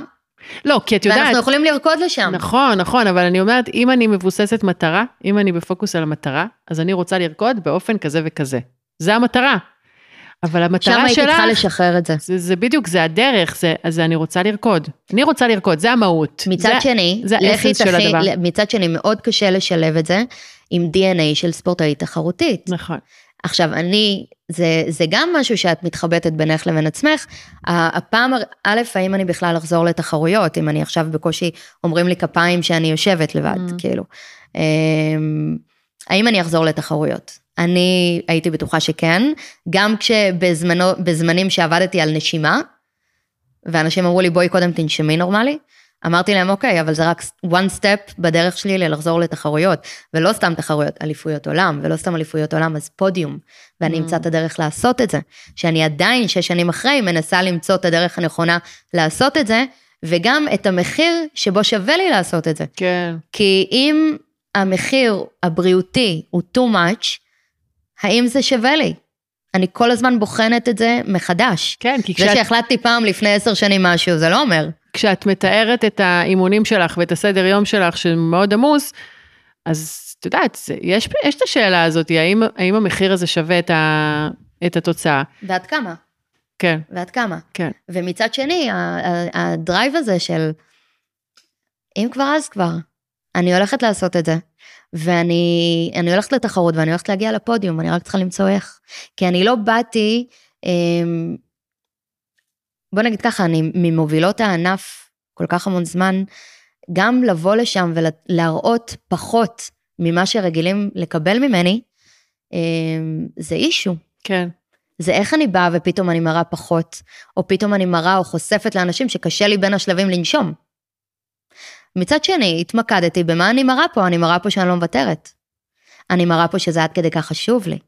לא, כי את יודעת... ואנחנו יכולים לרקוד לשם. נכון, נכון, אבל אני אומרת, אם אני מבוססת מטרה, אם אני בפוקוס על המטרה, אז אני רוצה לרקוד באופן כזה וכזה. זה המטרה. אבל שם המטרה הייתי צריכה שלך, לשחרר את זה. זה, זה בדיוק, זה הדרך, זה, אז אני רוצה לרקוד. אני רוצה לרקוד, זה המהות. מצד זה, שני, זה האסנס של הדבר. מצד שני, מאוד קשה לשלב את זה עם DNA של ספורטאית תחרותית. נכון. עכשיו, אני, זה, זה גם משהו שאת מתחבטת בינך לבין עצמך. הפעם, א', האם אני בכלל אחזור לתחרויות, אם אני עכשיו בקושי אומרים לי כפיים שאני יושבת לבד, Mm. כאילו. אמ, האם אני אחזור לתחרויות? אני הייתי בטוחה שכן, גם כשבזמנים שעבדתי על נשימה, ואנשים אמרו לי, בואי קודם תנשמי נורמלי, אמרתי להם, אוקיי, אבל זה רק one step בדרך שלי ללחזור לתחרויות, ולא סתם תחרויות, אליפויות עולם, ולא סתם אליפויות עולם, אז פודיום, ואני Mm. אמצא את הדרך לעשות את זה, שאני עדיין, שש שנים אחרי, מנסה למצוא את הדרך הנכונה לעשות את זה, וגם את המחיר שבו שווה לי לעשות את זה. כן. כי אם המחיר הבריאותי הוא too much, האם זה שווה לי? אני כל הזמן בוחנת את זה מחדש. כן, כי זה כשאת, שהחלטתי פעם לפני עשר שנים משהו, זה לא אומר. כשאת מתארת את האימונים שלך ואת הסדר יום שלך שמאוד עמוס, אז את יודעת, יש, יש את השאלה הזאת, האם, האם המחיר הזה שווה את, ה, את התוצאה? ועד כמה? כן, ועד כמה? כן. ומצד שני, הדרייב הזה של, אם כבר אז כבר, אני הולכת לעשות את זה. ואני אני הולכת לתחרות ואני הולכת להגיע לפודיום, אני רק צריכה למצוא איך. כי אני לא באתי, אמ, בוא נגיד ככה, אני ממובילות הענף כל כך המון זמן, גם לבוא לשם ולהראות פחות ממה שרגילים לקבל ממני, אמ, זה אישו. כן. זה איך אני באה ופתאום אני מראה פחות, או פתאום אני מראה או חושפת לאנשים שקשה לי בין השלבים לנשום. מצד שני, התמקדתי במה אני מראה פה, אני מראה פה שאני לא מוותרת. אני מראה פה שזה עד כדי כך חשוב לי.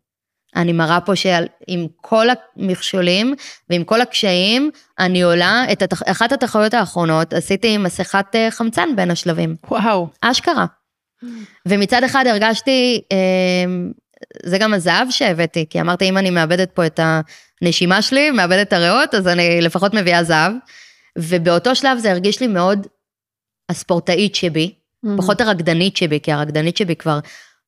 אני מראה פה שעם כל המכשולים ועם כל הקשיים, אני עולה, את התח... אחת התחרויות האחרונות עשיתי מסכת אה, חמצן בין השלבים. וואו. אשכרה. ומצד אחד הרגשתי, אה, זה גם הזהב שהבאתי, כי אמרתי, אם אני מאבדת פה את הנשימה שלי, מאבדת את הריאות, אז אני לפחות מביאה זהב. ובאותו שלב זה הרגיש לי מאוד הספורטאית שבי, mm-hmm. פחות הרקדנית שבי, כי הרקדנית שבי כבר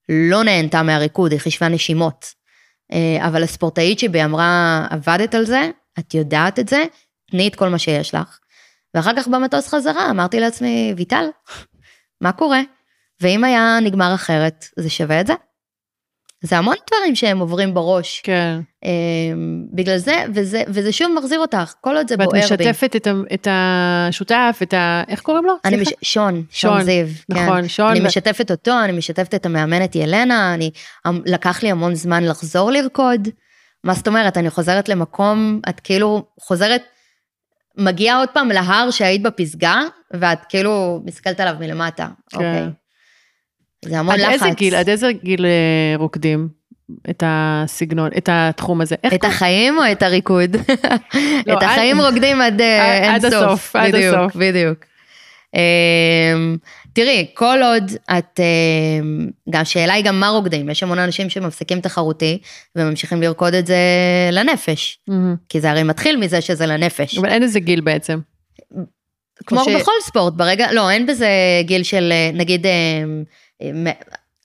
לא נהנתה מהריקוד, היא חישבה נשימות. אה, אבל הספורטאית שבי אמרה, עבדת על זה, את יודעת את זה, תני את כל מה שיש לך. ואחר כך במטוס חזרה, אמרתי לעצמי, ויטל, מה קורה? ואם היה נגמר אחרת, זה שווה את זה? זה המון דברים שהם עוברים בראש. כן. Um, בגלל זה, וזה, וזה שוב מחזיר אותך, כל עוד זה בוער בי. ואת משתפת את, את השותף, את ה... איך קוראים לו? אני מש... שון, שון, זיו. נכון, כן. שון. אני. משתפת אותו, אני משתפת את המאמנת ילנה, אני, אמ, לקח לי המון זמן לחזור לרקוד. מה זאת אומרת, אני חוזרת למקום, את כאילו חוזרת, מגיעה עוד פעם להר שהיית בפסגה, ואת כאילו מסתכלת עליו מלמטה. כן. אוקיי. זה המון עד לחץ. איזה גיל, עד איזה גיל אה, רוקדים את הסגנון, את התחום הזה? את כל... החיים או את הריקוד? לא, את עד... החיים רוקדים עד אין עד סוף. הסוף, עד בדיוק, הסוף. בדיוק. אמ, תראי, כל עוד את, אמ, גם השאלה היא גם מה רוקדים, יש המון אנשים שמפסיקים תחרותי וממשיכים לרקוד את זה לנפש, mm-hmm. כי זה הרי מתחיל מזה שזה לנפש. אבל אין איזה גיל בעצם. כמו ש... בכל ספורט, ברגע, לא, אין בזה גיל של נגיד אמ,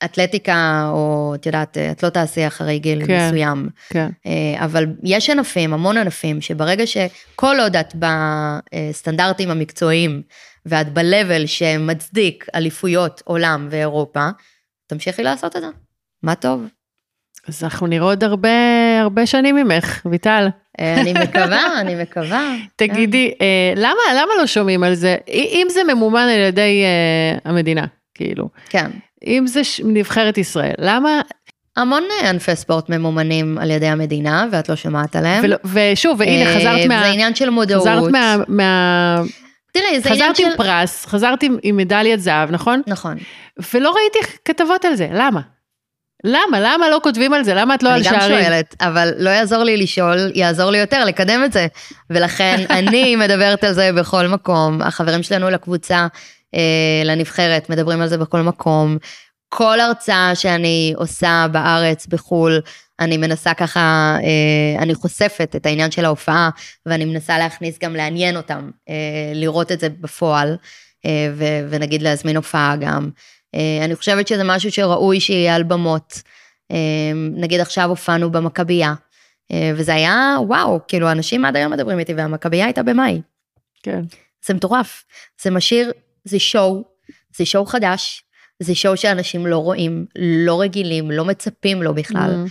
אתלטיקה, או את יודעת, את לא תעשי אחרי גיל כן, מסוים. כן. אה, אבל יש ענפים, המון ענפים, שברגע שכל עוד את בסטנדרטים המקצועיים, ואת ב-level שמצדיק אליפויות עולם ואירופה, תמשיכי לעשות את זה. מה טוב. אז אנחנו נראה עוד הרבה, הרבה שנים ממך, ויטל. אה, אני מקווה, אני מקווה. תגידי, כן. למה, למה לא שומעים על זה? אם זה ממומן על ידי המדינה, כאילו. כן. אם זה נבחרת ישראל, למה... המון ענפי ספורט ממומנים על ידי המדינה, ואת לא שומעת עליהם. ולא, ושוב, והנה אה, חזרת מה... זה עניין של מודעות. חזרת מה... מה... תראי, זה עניין של... חזרת עם פרס, חזרת עם, עם מדליית זהב, נכון? נכון. ולא ראיתי כתבות על זה, למה? למה? למה לא כותבים על זה? למה את לא על שערים? אני גם שואלת, אבל לא יעזור לי לשאול, יעזור לי יותר לקדם את זה. ולכן אני מדברת על זה בכל מקום. החברים שלנו לקבוצה לנבחרת, מדברים על זה בכל מקום. כל הרצאה שאני עושה בארץ, בחו"ל, אני מנסה ככה, אה, אני חושפת את העניין של ההופעה, ואני מנסה להכניס גם לעניין אותם, אה, לראות את זה בפועל, ונגיד להזמין הופעה גם. אני חושבת שזה משהו שראוי שיהיה על במות. נגיד עכשיו הופענו במכבייה, וזה היה וואו, כאילו אנשים עד היום מדברים איתי, והמכבייה הייתה במאי. כן. זה מטורף, זה משאיר זה שואו, זה שואו חדש, זה שואו שאנשים לא רואים, לא רגילים, לא מצפים לו בכלל. Mm.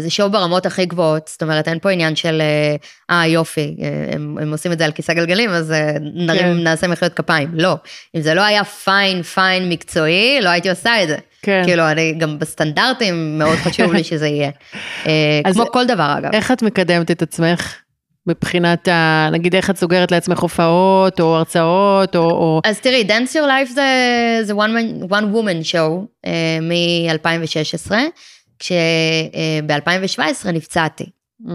זה שואו ברמות הכי גבוהות, זאת אומרת, אין פה עניין של, אה, אה יופי, אה, הם, הם עושים את זה על כיסא גלגלים, אז נרים, כן. נעשה מחיאות כפיים. לא. אם זה לא היה פיין, פיין מקצועי, לא הייתי עושה את זה. כן. כאילו, אני גם בסטנדרטים, מאוד חשוב לי שזה יהיה. כמו כל דבר, אגב. איך את מקדמת את עצמך? מבחינת, ה, נגיד איך את סוגרת לעצמך הופעות או הרצאות או... או... אז תראי, Dance Your Life זה, זה one, man, one woman show uh, מ-2016, כשב-2017 uh, נפצעתי. Mm.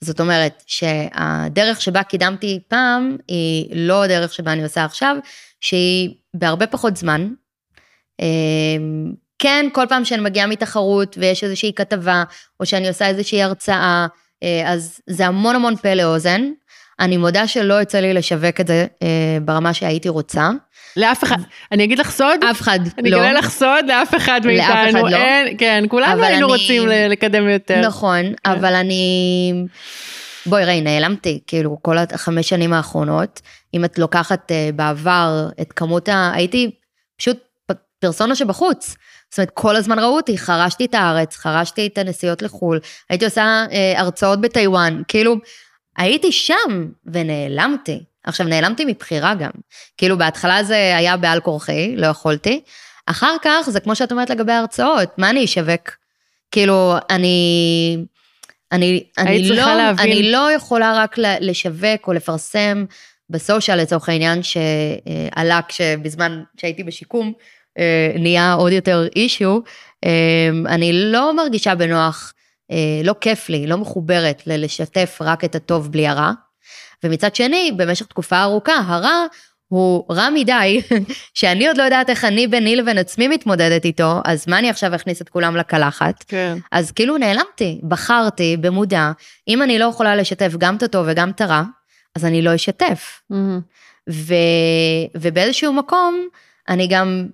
זאת אומרת שהדרך שבה קידמתי פעם היא לא הדרך שבה אני עושה עכשיו, שהיא בהרבה פחות זמן. Uh, כן, כל פעם שאני מגיעה מתחרות ויש איזושהי כתבה, או שאני עושה איזושהי הרצאה, אה, אז זה המון המון פה לאוזן. אני מודה שלא יוצא לי לשווק את זה אה, ברמה שהייתי רוצה. לאף אחד, אני אגיד לך סוד? אף אחד אני לא. אני אגלה לך סוד, לאף אחד מאיתנו. לאף אחד לא. אין, כן, כולנו היינו אני... רוצים לקדם יותר. נכון, כן. אבל אני... בואי ראי, נעלמתי, כאילו, כל החמש שנים האחרונות, אם את לוקחת uh, בעבר את כמות ה... הייתי פשוט פרסונה שבחוץ. זאת אומרת, כל הזמן ראו אותי, חרשתי את הארץ, חרשתי את הנסיעות לחו"ל, הייתי עושה אה, הרצאות בטיוואן, כאילו, הייתי שם ונעלמתי. עכשיו, נעלמתי מבחירה גם. כאילו, בהתחלה זה היה בעל כורחי, לא יכולתי. אחר כך, זה כמו שאת אומרת לגבי ההרצאות, מה אני אשווק? כאילו, אני... אני, אני, לא, להבין... אני לא יכולה רק לשווק או לפרסם בסושיאל לצורך העניין שעלה כשבזמן שהייתי בשיקום נהיה עוד יותר אישיו, אה, אני לא מרגישה בנוח, אה, לא כיף לי, לא מחוברת ללשתף רק את הטוב בלי הרע. ומצד שני, במשך תקופה ארוכה, הרע הוא רע מדי, שאני עוד לא יודעת איך אני ביני לבין עצמי מתמודדת איתו, אז מה אני עכשיו אכניס את כולם לקלחת? כן. אז כאילו נעלמתי, בחרתי במודע, אם אני לא יכולה לשתף גם את הטוב וגם את הרע, אז אני לא אשתף. Mm-hmm. ו, ובאיזשהו מקום, אני גם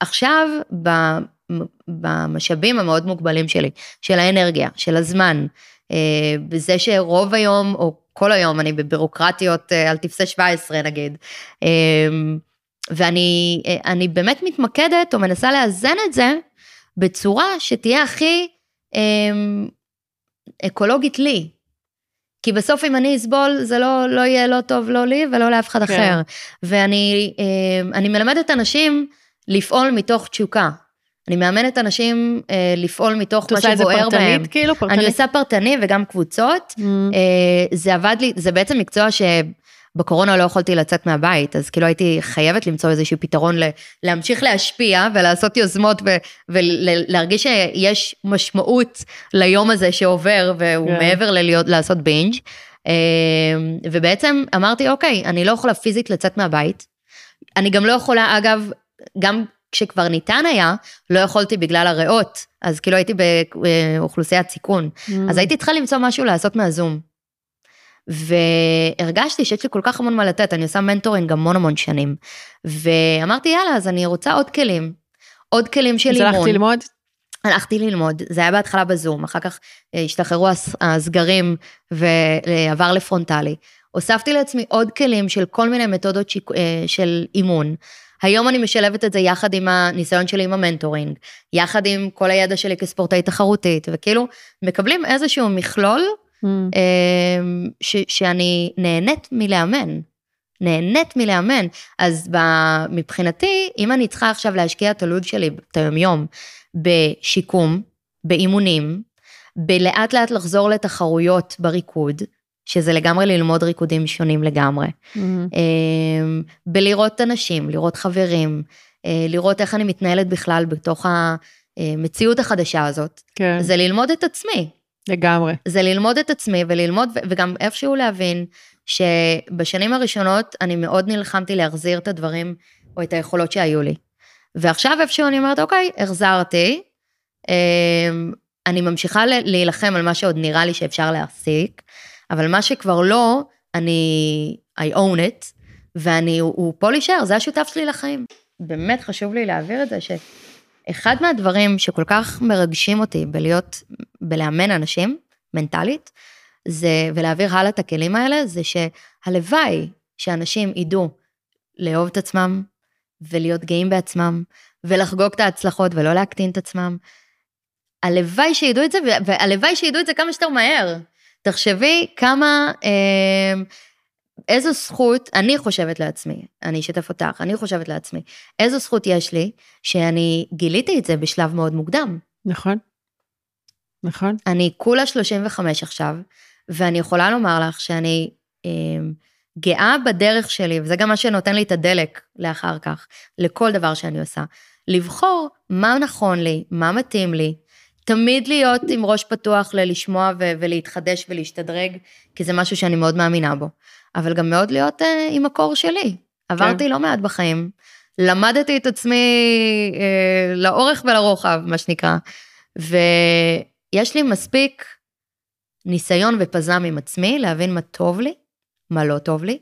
עכשיו, במשאבים המאוד מוגבלים שלי, של האנרגיה, של הזמן, אה, בזה שרוב היום, או כל היום, אני בבירוקרטיות אה, על טפסי 17 נגיד, אה, ואני באמת מתמקדת או מנסה לאזן את זה בצורה שתהיה הכי אקולוגית לי. כי בסוף אם אני אסבול, זה לא, לא יהיה לא טוב לא לי ולא לאף אחד כן. אחר. ואני מלמדת אנשים לפעול מתוך תשוקה. אני מאמנת אנשים אה, לפעול מתוך מה שבוער בהם. את עושה את זה פרטנית כאילו? פרטנית? אני עושה פרטני וגם קבוצות. Mm. אה, זה עבד לי, זה בעצם מקצוע שבקורונה לא יכולתי לצאת מהבית, אז כאילו הייתי חייבת למצוא איזשהו פתרון ל, להמשיך להשפיע ולעשות יוזמות ו, ולהרגיש שיש משמעות ליום הזה שעובר והוא yeah. כן. מעבר ללהיות, לעשות בינג'. אה, ובעצם אמרתי, אוקיי, אני לא יכולה פיזית לצאת מהבית. אני גם לא יכולה, אגב, גם כשכבר ניתן היה, לא יכולתי בגלל הריאות, אז כאילו הייתי באוכלוסיית סיכון. Mm. אז הייתי צריכה למצוא משהו לעשות מהזום. והרגשתי שיש לי כל כך המון מה לתת, אני עושה מנטורינג המון המון שנים. ואמרתי, יאללה, אז אני רוצה עוד כלים. עוד כלים של אימון. אז הלכתי ללמוד? הלכתי ללמוד, זה היה בהתחלה בזום, אחר כך אה, השתחררו הסגרים ועבר לפרונטלי. הוספתי לעצמי עוד כלים של כל מיני מתודות שיק... אה, של אימון. היום אני משלבת את זה יחד עם הניסיון שלי עם המנטורינג, יחד עם כל הידע שלי כספורטאי תחרותית, וכאילו מקבלים איזשהו מכלול mm. אמ, ש, שאני נהנית מלאמן. נהנית מלאמן. אז ב, מבחינתי, אם אני צריכה עכשיו להשקיע את הלוד שלי, את היומיום, בשיקום, באימונים, בלאט לאט לחזור לתחרויות בריקוד, שזה לגמרי ללמוד ריקודים שונים לגמרי. Mm-hmm. אמ, בלראות אנשים, לראות חברים, אה, לראות איך אני מתנהלת בכלל בתוך המציאות החדשה הזאת. כן. זה ללמוד את עצמי. לגמרי. זה ללמוד את עצמי וללמוד, וגם איפשהו להבין שבשנים הראשונות אני מאוד נלחמתי להחזיר את הדברים או את היכולות שהיו לי. ועכשיו איפשהו אני אומרת, אוקיי, החזרתי, אמ, אני ממשיכה להילחם על מה שעוד נראה לי שאפשר להפסיק, אבל מה שכבר לא, אני, I own it, ואני, הוא, הוא פה להישאר, זה השותף שלי לחיים. באמת חשוב לי להעביר את זה, שאחד מהדברים שכל כך מרגשים אותי בלהיות, בלאמן אנשים, מנטלית, זה, ולהעביר הלאה את הכלים האלה, זה שהלוואי שאנשים ידעו לאהוב את עצמם, ולהיות גאים בעצמם, ולחגוג את ההצלחות ולא להקטין את עצמם. הלוואי שידעו את זה, והלוואי שידעו את זה כמה שיותר מהר. תחשבי כמה, אה, איזו זכות, אני חושבת לעצמי, אני אשתף אותך, אני חושבת לעצמי, איזו זכות יש לי שאני גיליתי את זה בשלב מאוד מוקדם. נכון. נכון. אני כולה 35 עכשיו, ואני יכולה לומר לך שאני אה, גאה בדרך שלי, וזה גם מה שנותן לי את הדלק לאחר כך, לכל דבר שאני עושה. לבחור מה נכון לי, מה מתאים לי, תמיד להיות עם ראש פתוח ללשמוע ו- ולהתחדש ולהשתדרג, כי זה משהו שאני מאוד מאמינה בו. אבל גם מאוד להיות uh, עם הקור שלי. עברתי כן. לא מעט בחיים, למדתי את עצמי uh, לאורך ולרוחב, מה שנקרא, ויש לי מספיק ניסיון ופזם עם עצמי להבין מה טוב לי, מה לא טוב לי.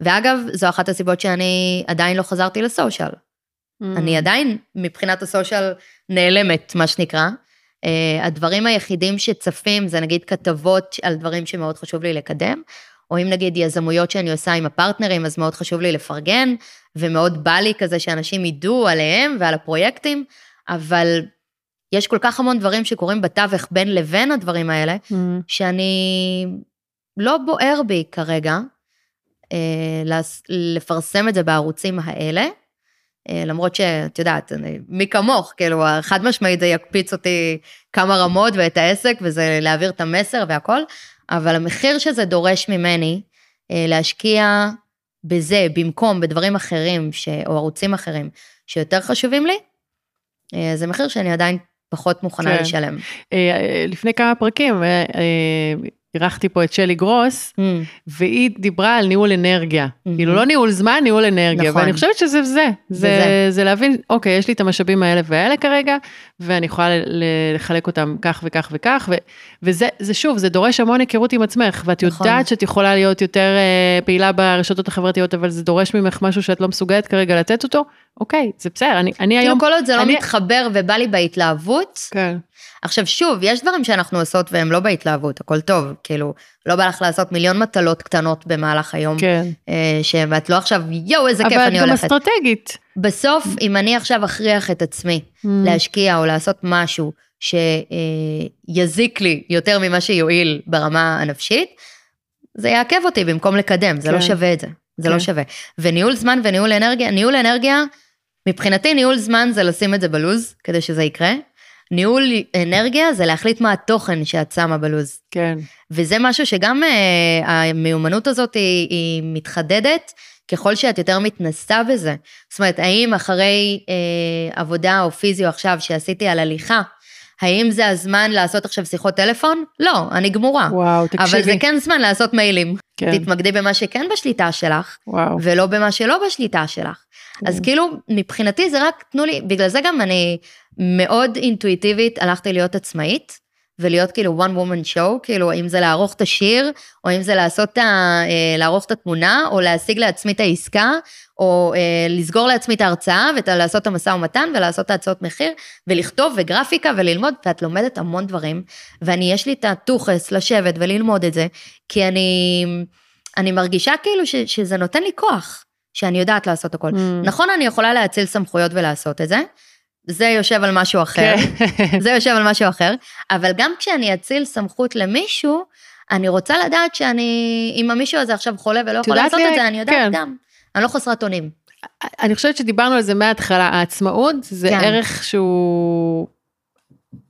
ואגב, זו אחת הסיבות שאני עדיין לא חזרתי לסושיאל. Mm. אני עדיין, מבחינת הסושיאל, נעלמת, מה שנקרא. Uh, הדברים היחידים שצפים זה נגיד כתבות על דברים שמאוד חשוב לי לקדם, או אם נגיד יזמויות שאני עושה עם הפרטנרים, אז מאוד חשוב לי לפרגן, ומאוד בא לי כזה שאנשים ידעו עליהם ועל הפרויקטים, אבל יש כל כך המון דברים שקורים בתווך בין לבין הדברים האלה, Mm. שאני לא בוער בי כרגע אה, לס- לפרסם את זה בערוצים האלה, למרות שאת יודעת, אני, מי כמוך, כאילו, חד משמעית זה יקפיץ אותי כמה רמות ואת העסק, וזה להעביר את המסר והכל, אבל המחיר שזה דורש ממני, אה, להשקיע בזה במקום בדברים אחרים, ש, או ערוצים אחרים, שיותר חשובים לי, אה, זה מחיר שאני עדיין פחות מוכנה כן. לשלם. אה, אה, לפני כמה פרקים אה, אה, אירחתי פה את שלי גרוס, Mm, והיא דיברה על ניהול אנרגיה. מהמם. כאילו לא ניהול זמן, ניהול אנרגיה. נכון. ואני חושבת שזה זה. זה, זה. זה להבין, אוקיי, יש לי את המשאבים האלה והאלה כרגע, ואני יכולה לחלק אותם כך וכך וכך, ו- וזה זה שוב, זה דורש המון היכרות עם עצמך, ואת נכון. יודעת שאת יכולה להיות יותר אה, פעילה ברשתות החברתיות, אבל זה דורש ממך משהו שאת לא מסוגלת כרגע לתת אותו, אוקיי, זה בסדר, אני, אני כאילו היום... כל עוד זה לא אני- מתחבר ובא לי בהתלהבות, כן, עכשיו שוב, יש דברים שאנחנו עושות והם לא בהתלהבות, הכל טוב, כאילו, לא בא לך לעשות מיליון מטלות קטנות במהלך היום, כן. אה, שאת לא עכשיו, יואו, איזה כיף אבל אני את גם הולכת. אסטרטגית. בסוף, אם אני עכשיו אכריח את עצמי Mm. להשקיע או לעשות משהו שיזיק לי יותר ממה שיועיל ברמה הנפשית, זה יעכב אותי במקום לקדם, זה לא כן. שווה את זה. זה כן. לא שווה. וניהול זמן וניהול אנרגיה, ניהול אנרגיה, מבחינתי ניהול זמן זה לשים את זה בלוז, כדי שזה יקרה. ניהול אנרגיה זה להחליט מה התוכן שאת שמה בלוז. כן. וזה משהו שגם אה, המיומנות הזאת היא, היא מתחדדת ככל שאת יותר מתנסה בזה. זאת אומרת, האם אחרי אה, עבודה או פיזיו עכשיו שעשיתי על הליכה, האם זה הזמן לעשות עכשיו שיחות טלפון? לא, אני גמורה. וואו, תקשיבי. אבל זה כן זמן לעשות מיילים. כן. תתמקדי במה שכן בשליטה שלך, וואו. ולא במה שלא בשליטה שלך. אז כאילו, מבחינתי זה רק, תנו לי, בגלל זה גם אני מאוד אינטואיטיבית הלכתי להיות עצמאית, ולהיות כאילו one woman show, כאילו אם זה לערוך את השיר, או אם זה לעשות. אה, לערוך את התמונה, או להשיג לעצמי את העסקה, או אה, לסגור לעצמי את ההרצאה, ולעשות את המשא ומתן, ולעשות את ההצעות מחיר, ולכתוב, וגרפיקה, וללמוד, ואת לומדת המון דברים, ואני, יש לי את הטוחס לשבת וללמוד את זה, כי אני, אני מרגישה כאילו ש, שזה נותן לי כוח, שאני יודעת לעשות הכל. Mm. נכון, אני יכולה להאציל סמכויות ולעשות את זה, זה יושב על משהו אחר, כן. זה יושב על משהו אחר, אבל גם כשאני אציל סמכות למישהו, אני רוצה לדעת שאני, אם המישהו הזה עכשיו חולה ולא יכול לעשות לי- את זה, אני יודעת כן. גם. אני לא חסרת אונים. אני חושבת שדיברנו על זה מההתחלה, העצמאות זה כן. ערך שהוא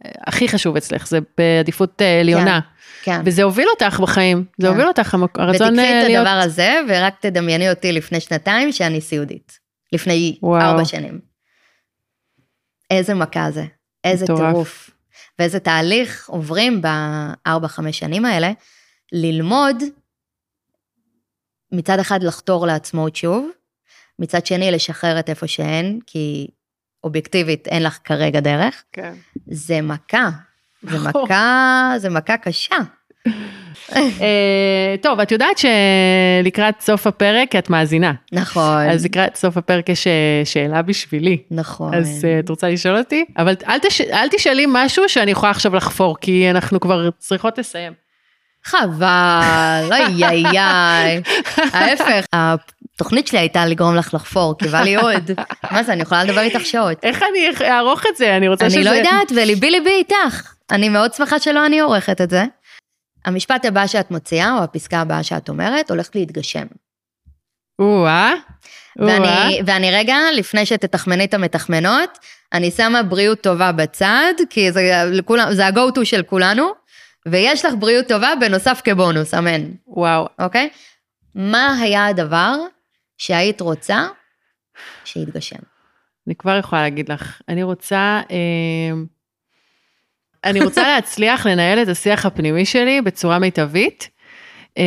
אה, הכי חשוב אצלך, זה בעדיפות אה, עליונה. כן. וזה הוביל אותך בחיים, זה כן. הוביל אותך, הרצון ותקחי אה, את להיות... הדבר הזה, ורק תדמייני אותי לפני שנתיים שאני סיעודית. לפני וואו. ארבע שנים. איזה מכה זה, איזה. טירוף. ואיזה תהליך עוברים בארבע, חמש שנים האלה, ללמוד, מצד אחד לחתור לעצמאות שוב, מצד שני לשחרר את איפה שאין, כי אובייקטיבית אין לך כרגע דרך. כן. זה מכה, זה. מכה, זה מכה קשה. אה, טוב, את יודעת שלקראת סוף הפרק את מאזינה. נכון, אז לקראת סוף הפרק יש אה, שאלה בשבילי. נכון. אז אה, את רוצה לשאול אותי? אבל אל, תש... אל תשאלי משהו שאני יכולה עכשיו לחפור, כי אנחנו כבר צריכות לסיים. חבל, אוי איי איי. ההפך, התוכנית שלי הייתה לגרום לך לחפור, כי בא לי עוד. מה זה, אני יכולה לדבר איתך שעות. איך אני אערוך את זה? אני רוצה שזה... אני לא יודעת, וליבי ליבי איתך. אני מאוד שמחה שלא אני עורכת את זה. המשפט הבא שאת מוציאה, או הפסקה הבאה שאת אומרת, הולכת להתגשם. או-אה. ואני, ואני רגע, לפני שתתחמני את המתחמנות, אני שמה בריאות טובה בצד, כי זה, לכולם, זה ה-go to של כולנו, ויש לך בריאות טובה בנוסף כבונוס, אמן. וואו. אוקיי? מה היה הדבר שהיית רוצה שיתגשם? אני כבר יכולה להגיד לך, אני רוצה, אה, אני רוצה להצליח לנהל את השיח הפנימי שלי בצורה מיטבית. אה,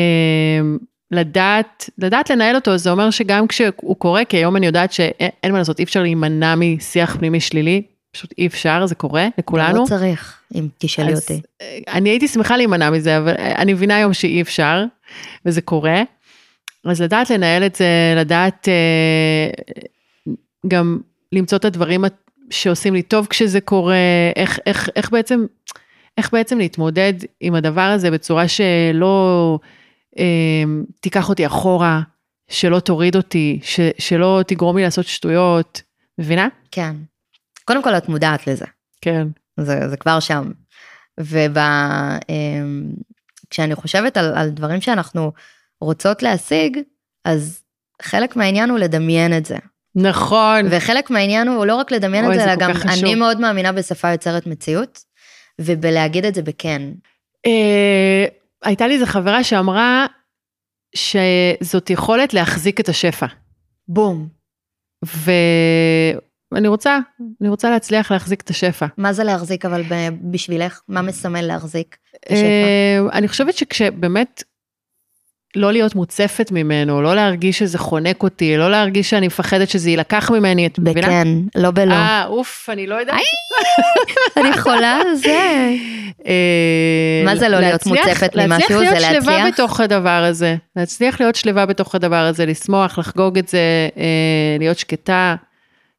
לדעת, לדעת לנהל אותו, זה אומר שגם כשהוא קורה, כי היום אני יודעת שאין מה לעשות, אי אפשר להימנע משיח פנימי שלילי, פשוט אי אפשר, זה קורה לכולנו. לא צריך, אם תשאלי אז, אותי. אה, אני הייתי שמחה להימנע מזה, אבל אני מבינה היום שאי אפשר, וזה קורה. אז לדעת לנהל את זה, לדעת אה, גם למצוא את הדברים שעושים לי טוב כשזה קורה, איך, איך, איך בעצם, איך בעצם להתמודד עם הדבר הזה בצורה שלא תיקח אותי אחורה, שלא תוריד אותי, ש, שלא תגרום לי לעשות שטויות, מבינה? כן. קודם כל את מודעת לזה. כן. זה, זה כבר שם. וכשאני אמ, חושבת על, על דברים שאנחנו רוצות להשיג, אז חלק מהעניין הוא לדמיין את זה. נכון. וחלק מהעניין הוא לא רק לדמיין את זה, אלא גם חשוב. אני מאוד מאמינה בשפה יוצרת מציאות, ובלהגיד את זה בכן. אה, הייתה לי איזה חברה שאמרה שזאת יכולת להחזיק את השפע. בום. ואני רוצה, אני רוצה להצליח להחזיק את השפע. מה זה להחזיק אבל בשבילך? מה מסמל להחזיק את השפע? אה, אני חושבת שכשבאמת לא להיות מוצפת ממנו, לא להרגיש שזה חונק אותי, לא להרגיש שאני מפחדת שזה יילקח ממני, את מבינה? בכן, לא בלא. אה, אוף, אני לא יודעת. אני חולה על זה. אה, מה זה לא להיות מוצפת ממשהו? זה להצליח? להצליח להיות שלווה בתוך הדבר הזה. להצליח להיות שלווה בתוך הדבר הזה, לשמוח, לחגוג את זה, אה, להיות שקטה.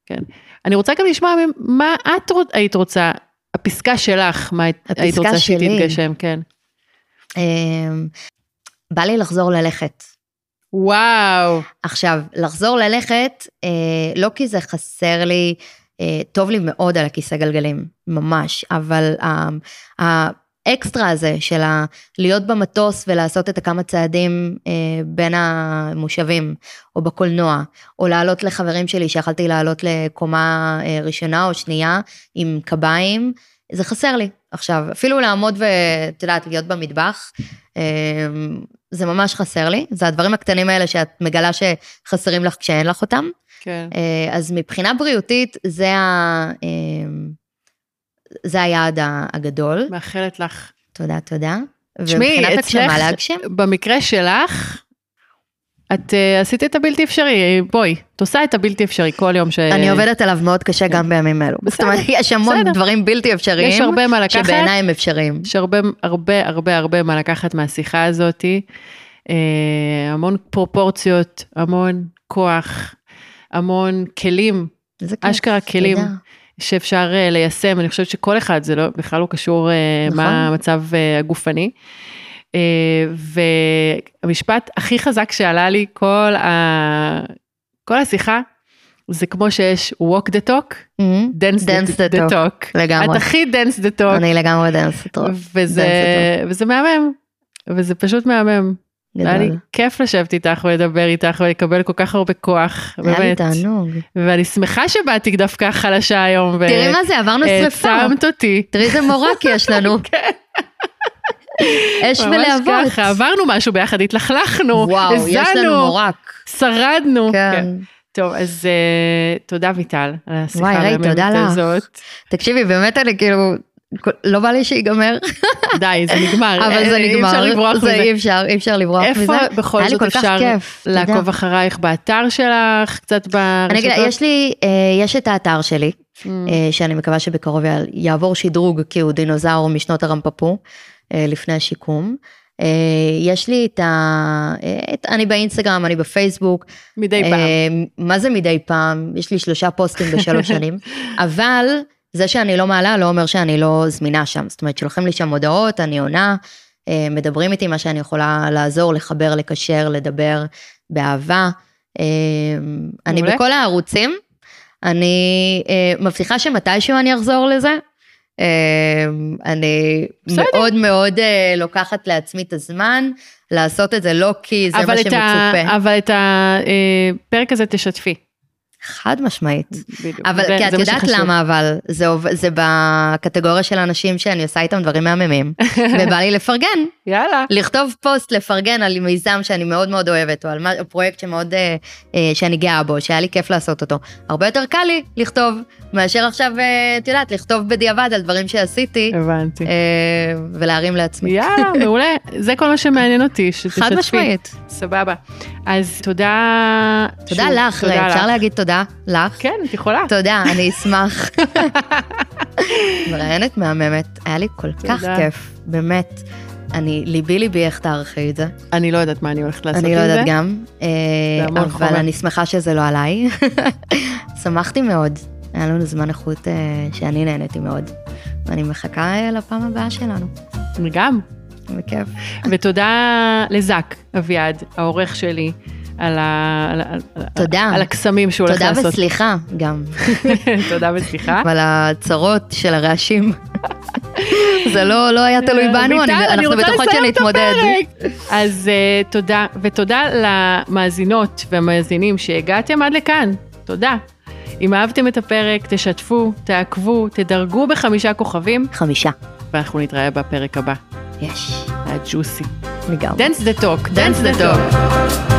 כן. אני רוצה גם לשמוע מה את היית רוצה, הפסקה שלך, מה היית רוצה שתתגשם, כן. בא לי לחזור ללכת. וואו. עכשיו, לחזור ללכת, אה, לא כי זה חסר לי, אה, טוב לי מאוד על הכיסא גלגלים, ממש, אבל אה, האקסטרה הזה של ה- להיות במטוס ולעשות את הכמה צעדים אה, בין המושבים, או בקולנוע, או לעלות לחברים שלי שיכלתי לעלות לקומה אה, ראשונה או שנייה עם קביים, זה חסר לי. עכשיו, אפילו לעמוד ואת יודעת, להיות במטבח, אה, זה ממש חסר לי, זה הדברים הקטנים האלה שאת מגלה שחסרים לך כשאין לך אותם. כן. אה, אז מבחינה בריאותית, זה, ה, אה, זה היעד הגדול. מאחלת לך. תודה, תודה. תשמעי, אצלך, במקרה שלך, את uh, עשית את הבלתי אפשרי, בואי, את עושה את הבלתי אפשרי כל יום ש... אני עובדת עליו מאוד קשה גם בימים אלו. זאת אומרת, יש המון בסדר. דברים בלתי אפשריים, יש הרבה מה לקחת, שבעיניי הם אפשריים. יש הרבה, הרבה, הרבה, הרבה מה לקחת מהשיחה הזאתי. אה, המון פרופורציות, המון כוח, המון כלים, אשכרה כלים. שאפשר uh, ליישם, אני חושבת שכל אחד, זה לא, בכלל לא קשור uh, נכון. מה המצב uh, הגופני. Uh, והמשפט הכי חזק שעלה לי כל, ה... כל השיחה, זה כמו שיש walk the talk, mm-hmm. dance, dance the, the talk. talk. לגמרי. את הכי dance the talk. אני לגמרי dance the talk. וזה, dance the talk. וזה מהמם, וזה פשוט מהמם. היה לי כיף לשבת איתך ולדבר איתך ולקבל כל כך הרבה כוח, באמת. היה לי תענוג. ואני שמחה שבאתי דווקא חלשה היום. תראי מה זה, עברנו שרפה. העצמת אותי. תראי איזה מורק יש לנו. כן. אש ולהבות. ממש ככה, עברנו משהו ביחד, התלכלכנו, וואו, הזנו, יש לנו מורק. שרדנו. כן. כן. טוב, אז uh, תודה ויטל על השיחה באמת הזאת. תקשיבי, באמת אני כאילו, לא בא לי שיגמר. די, זה נגמר. אבל זה נגמר. אי אפשר לברוח מזה. אי אפשר, אי אפשר לברוח מזה. איפה בכל זאת אפשר לעקוב אחרייך באתר שלך, קצת ברשתות? אני אגיד, יש לי, אה, יש את האתר שלי, mm. אה, שאני מקווה שבקרוב יעבור שדרוג, כי הוא דינוזאור משנות הרמפפו, אה, לפני השיקום. יש לי את ה... את, אני באינסטגרם, אני בפייסבוק. מדי פעם. מה זה מדי פעם? יש לי שלושה פוסטים בשלוש שנים, אבל... זה שאני לא מעלה לא אומר שאני לא זמינה שם, זאת אומרת שולחים לי שם הודעות, אני עונה, אה, מדברים איתי מה שאני יכולה לעזור, לחבר, לקשר, לדבר באהבה. אה, אני בכל הערוצים, אני אה, מבטיחה שמתישהו אני אחזור לזה. אני בסדר. מאוד מאוד לוקחת לעצמי את הזמן לעשות את זה, לא כי זה מה שמצופה. אבל את הפרק הזה תשתפי. חד משמעית. בדיוק. אבל זה, כי את יודעת למה אבל, זה, זה בקטגוריה של אנשים שאני עושה איתם דברים מהממים, ובא לי לפרגן. יאללה. לכתוב פוסט, לפרגן על מיזם שאני מאוד מאוד אוהבת, או על פרויקט שמאוד, אה, אה, שאני גאה בו, שהיה לי כיף לעשות אותו. הרבה יותר קל לי לכתוב, מאשר עכשיו, אה, את יודעת, לכתוב בדיעבד על דברים שעשיתי. הבנתי. אה, ולהרים לעצמי. יאללה, מעולה. זה כל מה שמעניין אותי, שתשתפי. חד משמעית. סבבה. אז תודה. תודה שוב, לך, תודה אפשר לך. להגיד תודה לך? כן, את יכולה. תודה, אני אשמח. מראיינת מהממת, היה לי כל כך כיף, באמת. אני, ליבי ליבי איך תערכי את זה. אני לא יודעת מה אני הולכת לעשות עם זה. אני לא יודעת גם, אה, אבל. אני שמחה שזה לא עליי. שמחתי מאוד, היה לנו זמן איכות אה, שאני נהניתי מאוד, ואני מחכה לפעם הבאה שלנו. גם. בכיף. ותודה לזק אביעד, העורך שלי, על, ה... על, תודה. על הקסמים שהוא הולך תודה לעשות. וסליחה גם, תודה וסליחה. על הצרות של הרעשים. זה לא, לא היה תלוי בנו, אני, אנחנו בטוחות שנתמודד. אז uh, תודה, ותודה למאזינות והמאזינים שהגעתם עד לכאן. תודה. אם אהבתם את הפרק, תשתפו, תעקבו, תדרגו בחמישה כוכבים, חמישה. ואנחנו נתראה בפרק הבא. יש, היה ג'וסי. לגמרי. Dance the talk, dance the talk.